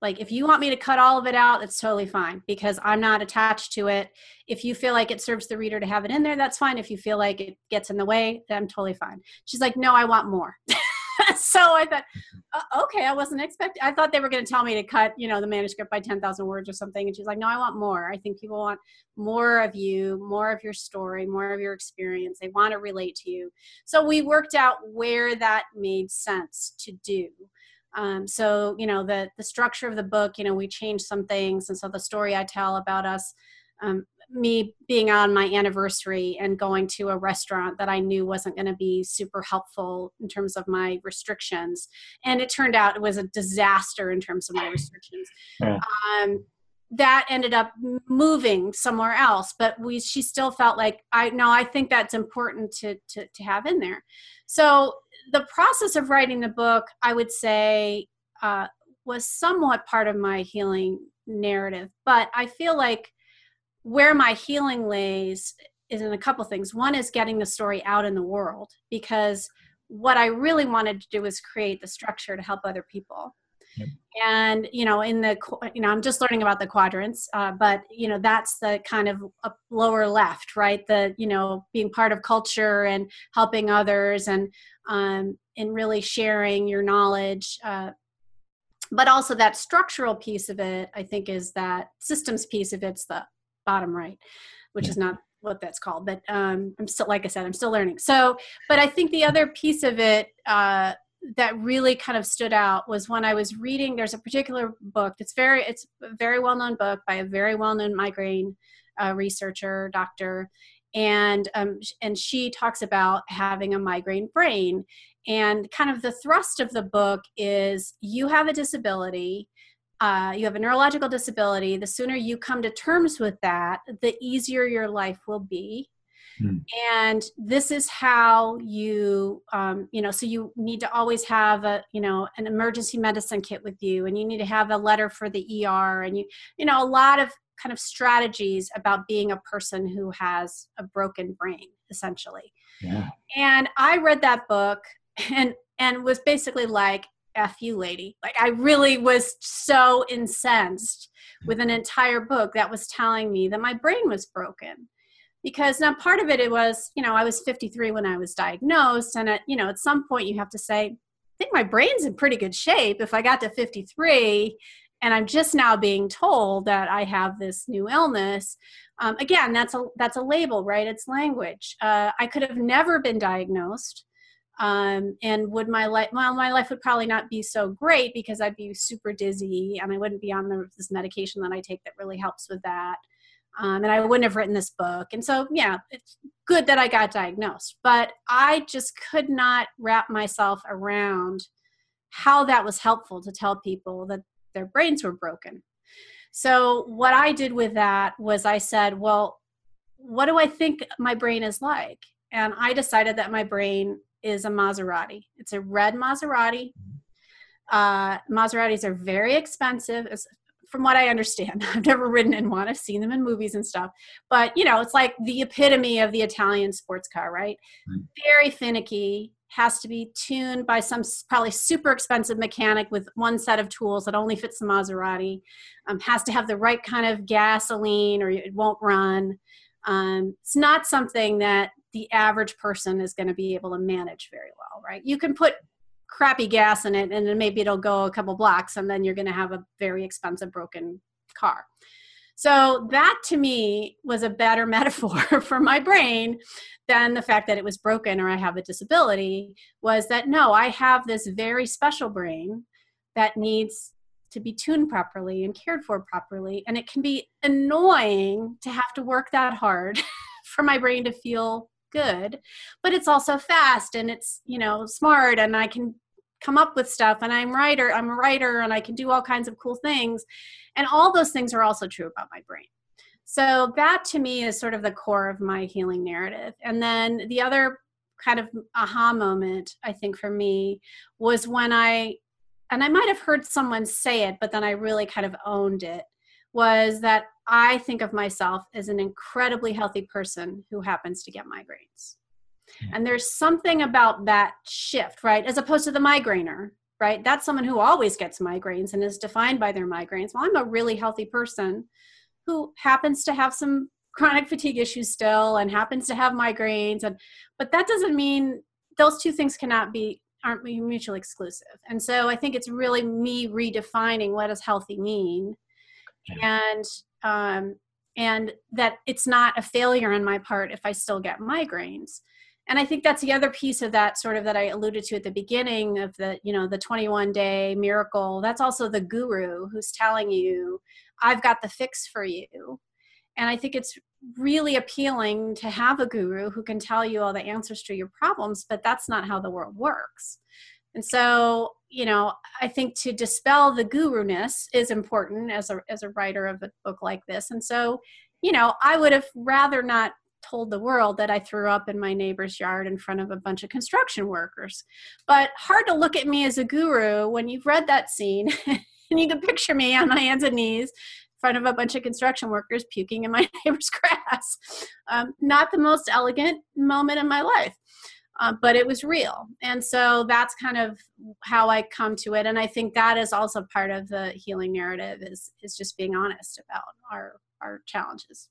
Speaker 3: Like, if you want me to cut all of it out, it's totally fine because I'm not attached to it. If you feel like it serves the reader to have it in there, that's fine. If you feel like it gets in the way, then I'm totally fine. She's like, no, I want more. so I thought, uh, okay, I wasn't expecting. I thought they were going to tell me to cut, you know, the manuscript by ten thousand words or something. And she's like, no, I want more. I think people want more of you, more of your story, more of your experience. They want to relate to you. So we worked out where that made sense to do. Um, so you know the the structure of the book you know we changed some things and so the story i tell about us um, me being on my anniversary and going to a restaurant that i knew wasn't going to be super helpful in terms of my restrictions and it turned out it was a disaster in terms of my restrictions yeah. um, that ended up moving somewhere else but we she still felt like i no i think that's important to to, to have in there so the process of writing the book, I would say, uh, was somewhat part of my healing narrative. But I feel like where my healing lays is in a couple things. One is getting the story out in the world because what I really wanted to do was create the structure to help other people. And you know, in the you know, I'm just learning about the quadrants, uh, but you know, that's the kind of lower left, right? The you know, being part of culture and helping others, and um, and really sharing your knowledge. Uh, but also that structural piece of it, I think, is that systems piece of it's the bottom right, which is not what that's called. But um, I'm still, like I said, I'm still learning. So, but I think the other piece of it uh, that really kind of stood out was when I was reading. There's a particular book that's very, it's a very well known book by a very well known migraine uh, researcher, doctor, and um, and she talks about having a migraine brain and kind of the thrust of the book is you have a disability uh, you have a neurological disability the sooner you come to terms with that the easier your life will be Hmm. And this is how you, um, you know, so you need to always have a, you know, an emergency medicine kit with you, and you need to have a letter for the ER, and you, you know, a lot of kind of strategies about being a person who has a broken brain, essentially.
Speaker 2: Yeah.
Speaker 3: And I read that book and and was basically like, F you, lady. Like, I really was so incensed with an entire book that was telling me that my brain was broken. Because now part of it, it was, you know, I was 53 when I was diagnosed. And, at, you know, at some point you have to say, I think my brain's in pretty good shape if I got to 53 and I'm just now being told that I have this new illness. Um, again, that's a that's a label, right? It's language. Uh, I could have never been diagnosed um, and would my life well my life would probably not be so great because i'd be super dizzy and i wouldn't be on the, this medication that i take that really helps with that. Um, and i wouldn't have written this book. And so yeah it's good that i got diagnosed but i just could not wrap myself around how that was helpful to tell people that their brains were broken. So what i did with that was i said well what do i think my brain is like? And i decided that my brain is a Maserati. It's a red Maserati. Uh, Maseratis are very expensive, as, from what I understand. I've never ridden in one. I've seen them in movies and stuff. But, you know, it's like the epitome of the Italian sports car, right? Mm. Very finicky, has to be tuned by some probably super expensive mechanic with one set of tools that only fits the Maserati. Um, has to have the right kind of gasoline or it won't run. Um, it's not something that the average person is going to be able to manage very well, right? You can put crappy gas in it and then maybe it'll go a couple blocks and then you're going to have a very expensive broken car. So that to me was a better metaphor for my brain than the fact that it was broken or I have a disability was that no, I have this very special brain that needs to be tuned properly and cared for properly and it can be annoying to have to work that hard for my brain to feel good but it's also fast and it's you know smart and i can come up with stuff and i'm writer i'm a writer and i can do all kinds of cool things. And all those things are also true about my brain. So that to me is sort of the core of my healing narrative. And then the other kind of aha moment i think for me was when i and i might have heard someone say it but then i really kind of owned it was that I think of myself as an incredibly healthy person who happens to get migraines. And there's something about that shift, right? As opposed to the migrainer, right? That's someone who always gets migraines and is defined by their migraines. Well, I'm a really healthy person who happens to have some chronic fatigue issues still and happens to have migraines and but that doesn't mean those two things cannot be aren't mutually exclusive. And so I think it's really me redefining what does healthy mean and um, and that it's not a failure on my part if I still get migraines. And I think that's the other piece of that sort of that I alluded to at the beginning of the, you know, the 21 day miracle. That's also the guru who's telling you, I've got the fix for you. And I think it's really appealing to have a guru who can tell you all the answers to your problems, but that's not how the world works. And so, you know, I think to dispel the guru-ness is important as a as a writer of a book like this. And so, you know, I would have rather not told the world that I threw up in my neighbor's yard in front of a bunch of construction workers. But hard to look at me as a guru when you've read that scene and you can picture me on my hands and knees in front of a bunch of construction workers puking in my neighbor's grass. Um, not the most elegant moment in my life uh, but it was real. And so that's kind of how I come to it. And I think that is also part of the healing narrative is is just being honest about our our challenges.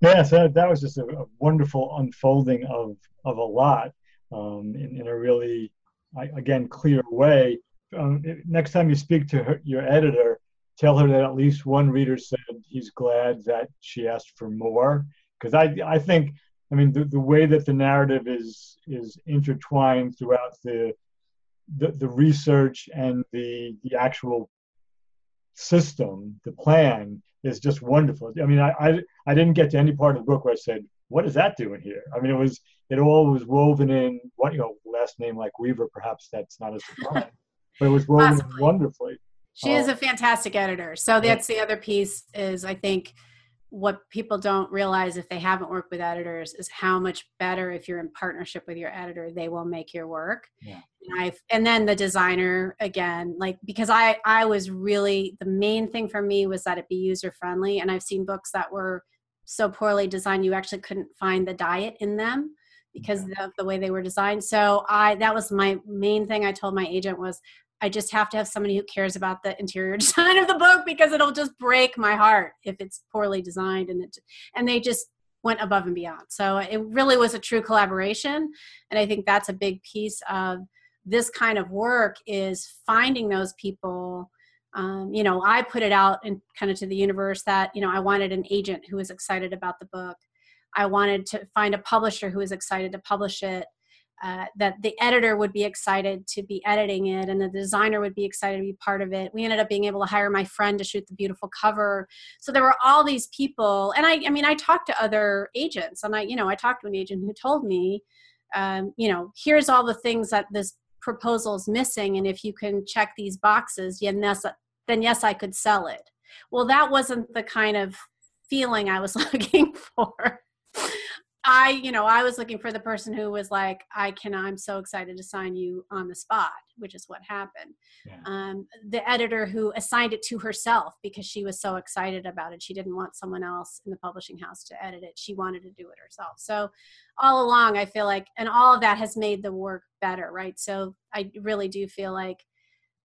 Speaker 2: Yeah, so that was just a, a wonderful unfolding of of a lot um, in, in a really, again, clear way. Um, next time you speak to her, your editor, tell her that at least one reader said he's glad that she asked for more. Because I, I think I mean, the, the way that the narrative is is intertwined throughout the the, the research and the the actual system, the plan is just wonderful. I mean, I, I I didn't get to any part of the book where I said, "What is that doing here?" I mean, it was it all was woven in. What you know, last name like Weaver, perhaps that's not a surprise, but it was woven wonderfully.
Speaker 3: She is uh, a fantastic editor. So that's the other piece. Is I think what people don't realize if they haven't worked with editors is how much better if you're in partnership with your editor they will make your work.
Speaker 2: Yeah.
Speaker 3: and i and then the designer again like because i i was really the main thing for me was that it be user friendly and i've seen books that were so poorly designed you actually couldn't find the diet in them because of the way they were designed. So i that was my main thing i told my agent was I just have to have somebody who cares about the interior design of the book because it'll just break my heart if it's poorly designed and it and they just went above and beyond. So it really was a true collaboration and I think that's a big piece of this kind of work is finding those people. Um, you know i put it out and kind of to the universe that you know i wanted an agent who was excited about the book. I wanted to find a publisher who was excited to publish it uh, that the editor would be excited to be editing it and the designer would be excited to be part of it. We ended up being able to hire my friend to shoot the beautiful cover. So there were all these people. And I, I mean, I talked to other agents and I, you know, I talked to an agent who told me, um, you know, here's all the things that this proposal is missing. And if you can check these boxes, then yes, then yes, I could sell it. Well, that wasn't the kind of feeling I was looking for. I, you know, I was looking for the person who was like, I can, I'm so excited to sign you on the spot, which is what happened. Yeah. Um, the editor who assigned it to herself because she was so excited about it. She didn't want someone else in the publishing house to edit it. She wanted to do it herself. So all along, I feel like, and all of that has made the work better, right? So I really do feel like,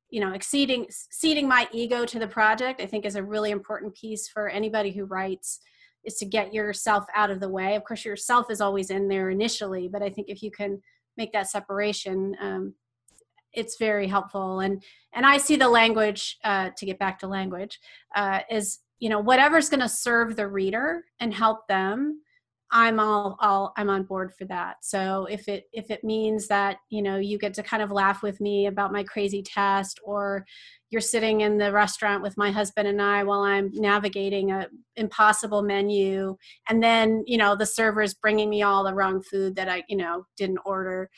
Speaker 3: you know, exceeding, ceding my ego to the project, I think is a really important piece for anybody who writes is to get yourself out of the way. Of course, yourself is always in there initially, but I think if you can make that separation, um, it's very helpful. And and I see the language uh, to get back to language uh, is you know whatever's going to serve the reader and help them I'm all, all I'm on board for that. So if it if it means that you know you get to kind of laugh with me about my crazy test, or you're sitting in the restaurant with my husband and I while I'm navigating a impossible menu, and then you know the server's bringing me all the wrong food that I you know didn't order.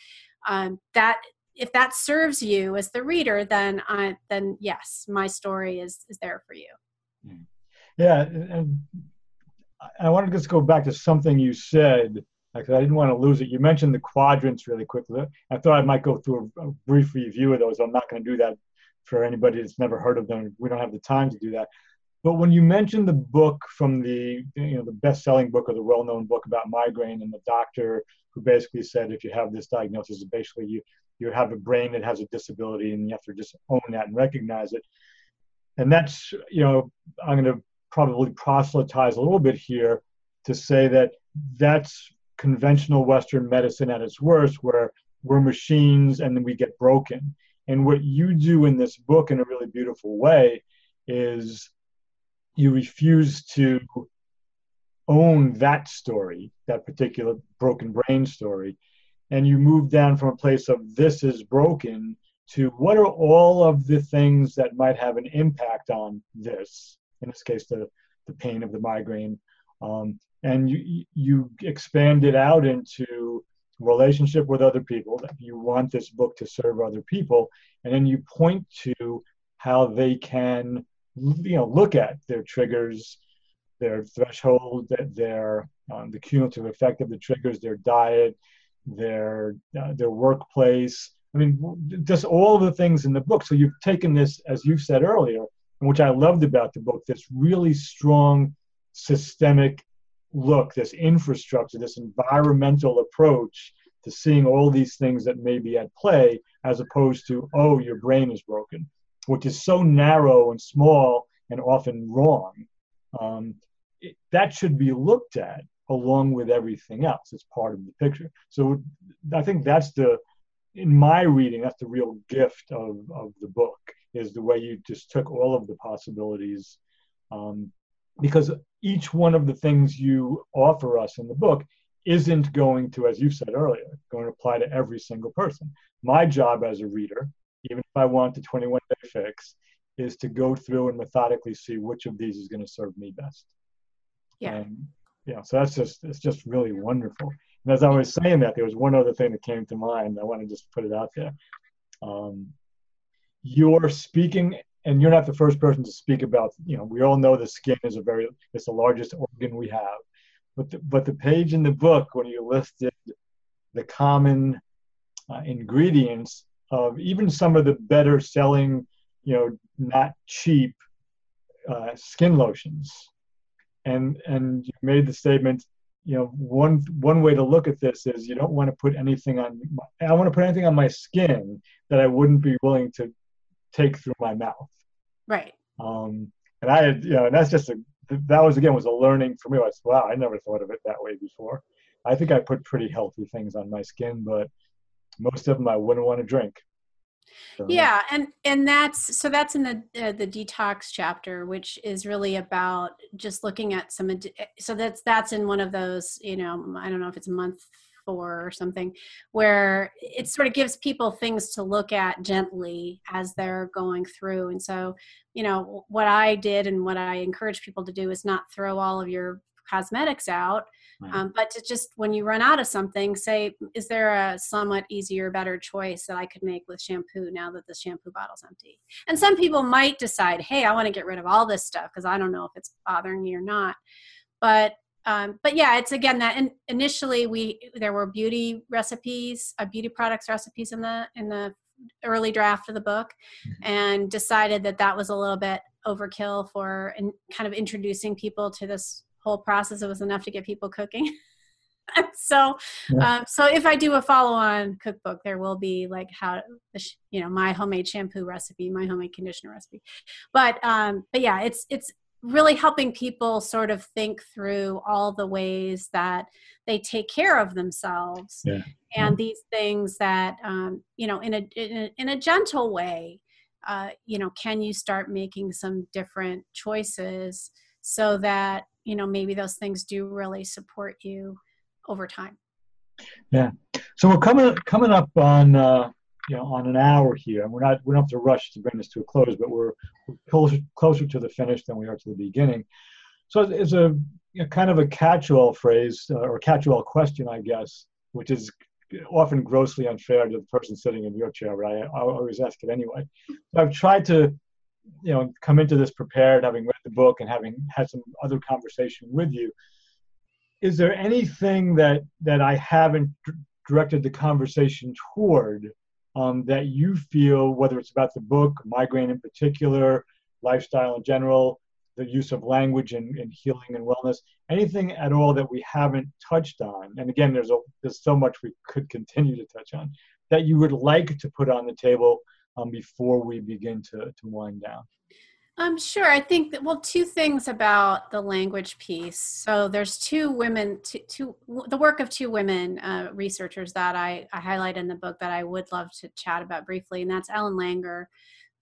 Speaker 3: Um, that if that serves you as the reader, then I then yes, my story is is there for you.
Speaker 2: Hmm. Yeah, and I wanted to just go back to something you said because I didn't want to lose it. You mentioned the quadrants really quickly. I thought I might go through a, a brief review of those. I'm not going to do that for anybody that's never heard of them. We don't have the time to do that. But when you mentioned the book from the you know the best-selling book or the well-known book about migraine and the doctor who basically said if you have this diagnosis, basically you you have a brain that has a disability and you have to just own that and recognize it. And that's you know I'm going to probably proselytize a little bit here to say that that's conventional Western medicine at its worst, where we're machines and then we get broken. And what you do in this book in a really beautiful way is you refuse to own that story, that particular broken brain story, and you move down from a place of this is broken to what are all of the things that might have an impact on this in this case, the, the pain of the migraine. Um, and you, you expand it out into relationship with other people that you want this book to serve other people and then you point to how they can you know look at their triggers their threshold that their um, the cumulative effect of the triggers their diet their uh, their workplace i mean just all the things in the book so you've taken this as you've said earlier which I loved about the book, this really strong systemic look, this infrastructure, this environmental approach to seeing all these things that may be at play, as opposed to, oh, your brain is broken, which is so narrow and small and often wrong. Um, it, that should be looked at along with everything else. It's part of the picture. So I think that's the, in my reading, that's the real gift of, of the book is the way you just took all of the possibilities. Um, because each one of the things you offer us in the book isn't going to, as you said earlier, going to apply to every single person. My job as a reader, even if I want the 21 day fix, is to go through and methodically see which of these is going to serve me best.
Speaker 3: Yeah.
Speaker 2: And yeah, so that's just it's just really wonderful. And as I was saying that, there was one other thing that came to mind. I want to just put it out there. Um, you're speaking and you're not the first person to speak about. You know, we all know the skin is a very it's the largest organ we have, but the, but the page in the book when you listed the common uh, ingredients of even some of the better selling, you know, not cheap uh, skin lotions, and and you made the statement you know one one way to look at this is you don't want to put anything on my, i want to put anything on my skin that i wouldn't be willing to take through my mouth
Speaker 3: right
Speaker 2: um and i had you know and that's just a that was again was a learning for me I was, wow i never thought of it that way before i think i put pretty healthy things on my skin but most of them i wouldn't want to drink
Speaker 3: so. Yeah, and and that's so that's in the uh, the detox chapter, which is really about just looking at some. Eh, so that's that's in one of those, you know, I don't know if it's a month four or something, where it sort of gives people things to look at gently as they're going through. And so, you know, what I did and what I encourage people to do is not throw all of your cosmetics out um, but to just when you run out of something, say, is there a somewhat easier, better choice that I could make with shampoo now that the shampoo bottle's empty? And some people might decide, hey, I want to get rid of all this stuff because I don't know if it's bothering me or not. But um, but yeah, it's again that in, initially we there were beauty recipes, uh, beauty products recipes in the in the early draft of the book, mm-hmm. and decided that that was a little bit overkill for and kind of introducing people to this whole process it was enough to get people cooking so yeah. um, so if i do a follow-on cookbook there will be like how you know my homemade shampoo recipe my homemade conditioner recipe but um but yeah it's it's really helping people sort of think through all the ways that they take care of themselves
Speaker 2: yeah.
Speaker 3: and yeah. these things that um, you know in a, in a, in a gentle way uh, you know can you start making some different choices so that you know maybe those things do really support you over time
Speaker 2: yeah so we're coming coming up on uh you know on an hour here. And we're not we don't have to rush to bring this to a close but we're, closer closer to the finish than we are to the beginning. So it's a you know, kind of a catch-all phrase uh, or catch-all question i guess which is often grossly unfair to the person sitting in your chair but i, I always ask it anyway. So i've tried to you know come into this prepared having read the book and having had some other conversation with you. Is there anything that that i haven't d- directed the conversation toward um, that you feel whether it's about the book migraine in particular lifestyle in general the use of language and, and healing and wellness anything at all that we haven't touched on and again there's a there's so much we could continue to touch on that you would like to put on the table um, before we begin to, to wind down?
Speaker 3: Um, sure. I think that, well, two things about the language piece. So there's two women, two, two the work of two women uh, researchers that I, I highlight in the book that I would love to chat about briefly, and that's Ellen Langer,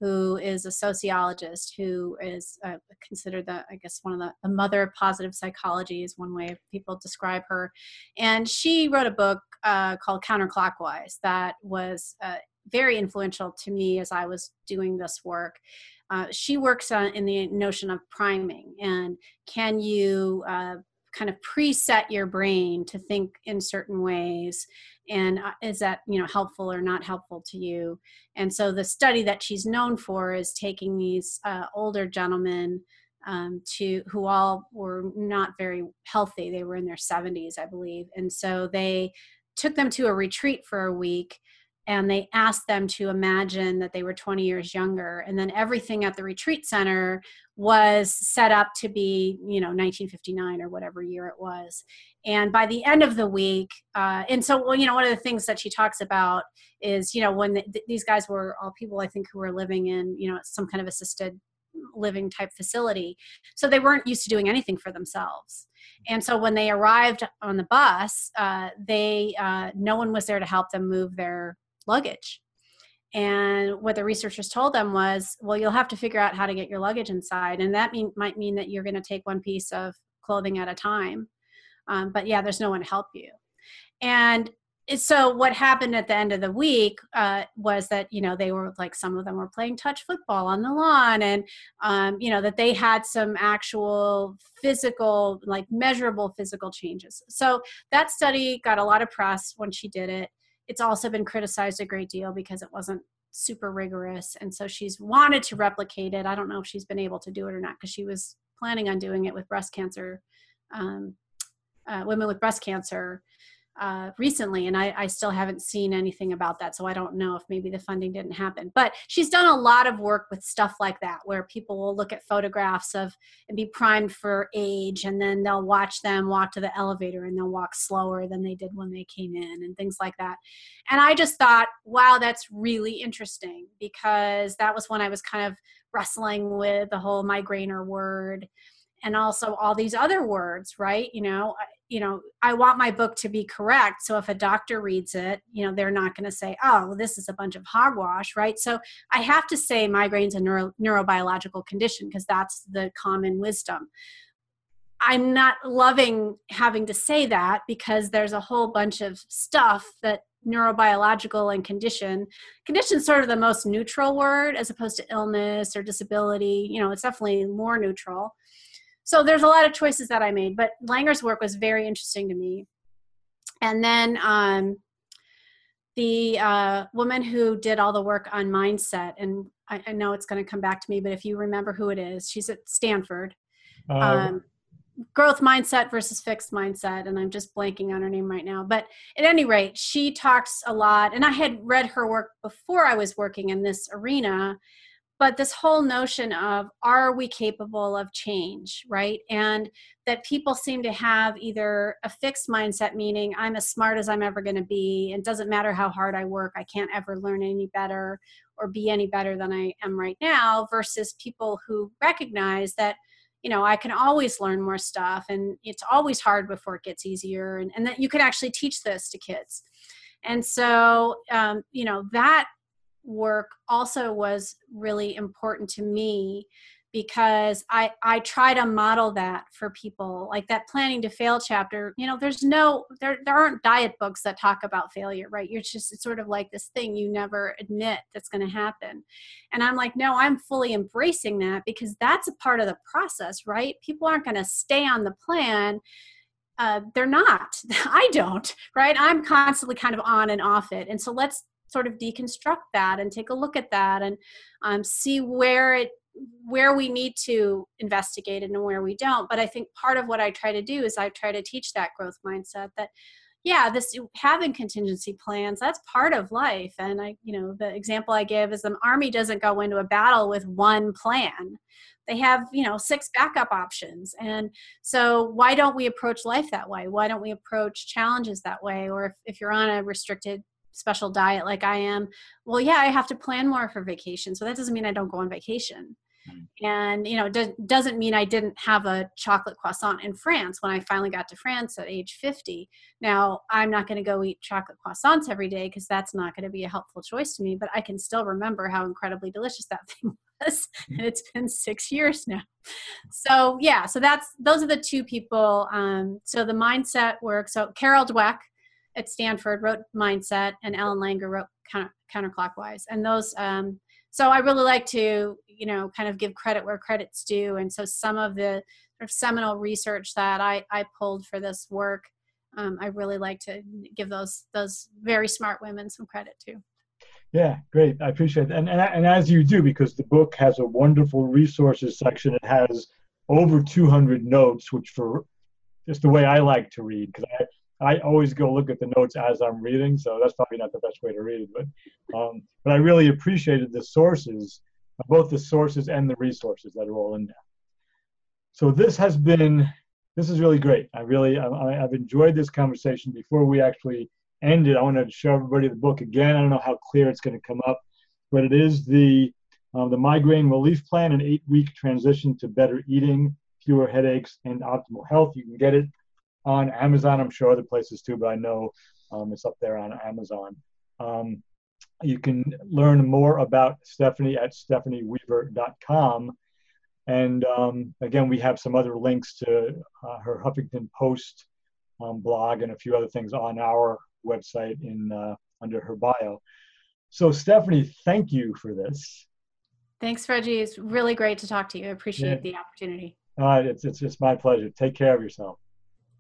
Speaker 3: who is a sociologist who is uh, considered the, I guess, one of the, the mother of positive psychology is one way people describe her. And she wrote a book uh, called Counterclockwise that was uh, very influential to me as I was doing this work. Uh, she works on in the notion of priming and can you uh, kind of preset your brain to think in certain ways? And uh, is that you know helpful or not helpful to you? And so the study that she's known for is taking these uh, older gentlemen um, to who all were not very healthy. They were in their 70s i believe. And so they took them to a retreat for a week and they asked them to imagine that they were 20 years younger. And then everything at the retreat center was set up to be you know 1959 or whatever year it was. And by the end of the week uh, and so well, you know one of the things that she talks about is you know when the, these guys were all people i think who were living in you know some kind of assisted living type facility. So they weren't used to doing anything for themselves. And so when they arrived on the bus uh, they uh, no one was there to help them move their luggage. And what the researchers told them was, well, you'll have to figure out how to get your luggage inside. And that mean, might mean that you're going to take one piece of clothing at a time. Um, but yeah, there's no one to help you. And so what happened at the end of the week uh, was that you know they were like some of them were playing touch football on the lawn and um, you know that they had some actual physical like measurable physical changes so that study got a lot of press when she did it it's also been criticized a great deal because it wasn't super rigorous. And so she's wanted to replicate it. I don't know if she's been able to do it or not because she was planning on doing it with breast cancer, um, uh, women with breast cancer uh, recently, and I, I, still haven't seen anything about that. So I don't know if maybe the funding didn't happen. But she's done a lot of work with stuff like that, where people will look at photographs of and be primed for age, and then they'll watch them walk to the elevator and they'll walk slower than they did when they came in, and things like that. And I just thought, wow, that's really interesting because that was when I was kind of wrestling with the whole migrainer word and also all these other words right you know you know i want my book to be correct. So if a doctor reads it you know they're not going to say oh well, this is a bunch of hogwash right? So i have to say migraine's a neuro, neurobiological condition because that's the common wisdom. I'm not loving having to say that because there's a whole bunch of stuff that neurobiological and condition condition sort of the most neutral word as opposed to illness or disability. You know it's definitely more neutral so there's a lot of choices that I made, but Langer's work was very interesting to me. And then um, the uh, woman who did all the work on mindset, and I, I know it's going to come back to me, but if you remember who it is, she's at Stanford. Uh, um, growth mindset versus fixed mindset and i'm just blanking on her name right now but at any rate she talks a lot and i had read her work before i was working in this arena but this whole notion of are we capable of change? right? And that people seem to have either a fixed mindset meaning i'm as smart as i'm ever going to be and doesn't matter how hard i work i can't ever learn any better or be any better than i am right now versus people who recognize that you know i can always learn more stuff and it's always hard before it gets easier and, and that you can actually teach this to kids. And so um, you know that work also was really important to me because I I try to model that for people like that planning to fail chapter you know there's no there there aren't diet books that talk about failure right? You're just it's sort of like this thing you never admit that's going to happen. And I'm like no I'm fully embracing that because that's a part of the process right? People aren't going to stay on the plan. Uh, they're not. I don't right? I'm constantly kind of on and off it. And so let's sort of deconstruct that and take a look at that and um, see where it where we need to investigate it and where we don't. But i think part of what i try to do is i try to teach that growth mindset that yeah this having contingency plans that's part of life. And i you know the example i give is the army doesn't go into a battle with one plan. They have you know six backup options. And so why don't we approach life that way? Why don't we approach challenges that way? Or if, if you're on a restricted special diet like I am, well, yeah, I have to plan more for vacation. So that doesn't mean I don't go on vacation. Mm. And, you know, do, doesn't mean I didn't have a chocolate croissant in France when I finally got to France at age 50. Now, I'm not going to go eat chocolate croissants every day because that's not going to be a helpful choice to me, but I can still remember how incredibly delicious that thing was. And it's been six years now. So, yeah, so that's those are the two people. Um, so the mindset work. So, Carol Dweck, at Stanford wrote Mindset, and Ellen Langer wrote counter, Counterclockwise. And those, um, so I really like to, you know, kind of give credit where credit's due. And so some of the sort of seminal research that I, I pulled for this work, um, I really like to give those those very smart women some credit too.
Speaker 2: Yeah, great. I appreciate that. And, and, and as you do, because the book has a wonderful resources section, it has over 200 notes, which for just the way I like to read, because I, I always go look at the notes as I'm reading, so that's probably not the best way to read. But um, but I really appreciated the sources, both the sources and the resources that are all in there. So this has been this is really great. I really I, I've enjoyed this conversation. Before we actually ended, I wanted to show everybody the book again. I don't know how clear it's going to come up, but it is the um, the migraine relief plan, an eight-week transition to better eating, fewer headaches, and optimal health. You can get it on Amazon. I'm sure other places too, but I know um, it's up there on Amazon. Um, you can learn more about Stephanie at stephanieweaver.com. And um, again, we have some other links to uh, her Huffington Post um, blog and a few other things on our website in uh, under her bio. So, Stephanie, thank you for this.
Speaker 3: Thanks, Reggie. It's really great to talk to you. I appreciate yeah. the opportunity.
Speaker 2: Uh, it's, it's, it's my pleasure. Take care of yourself.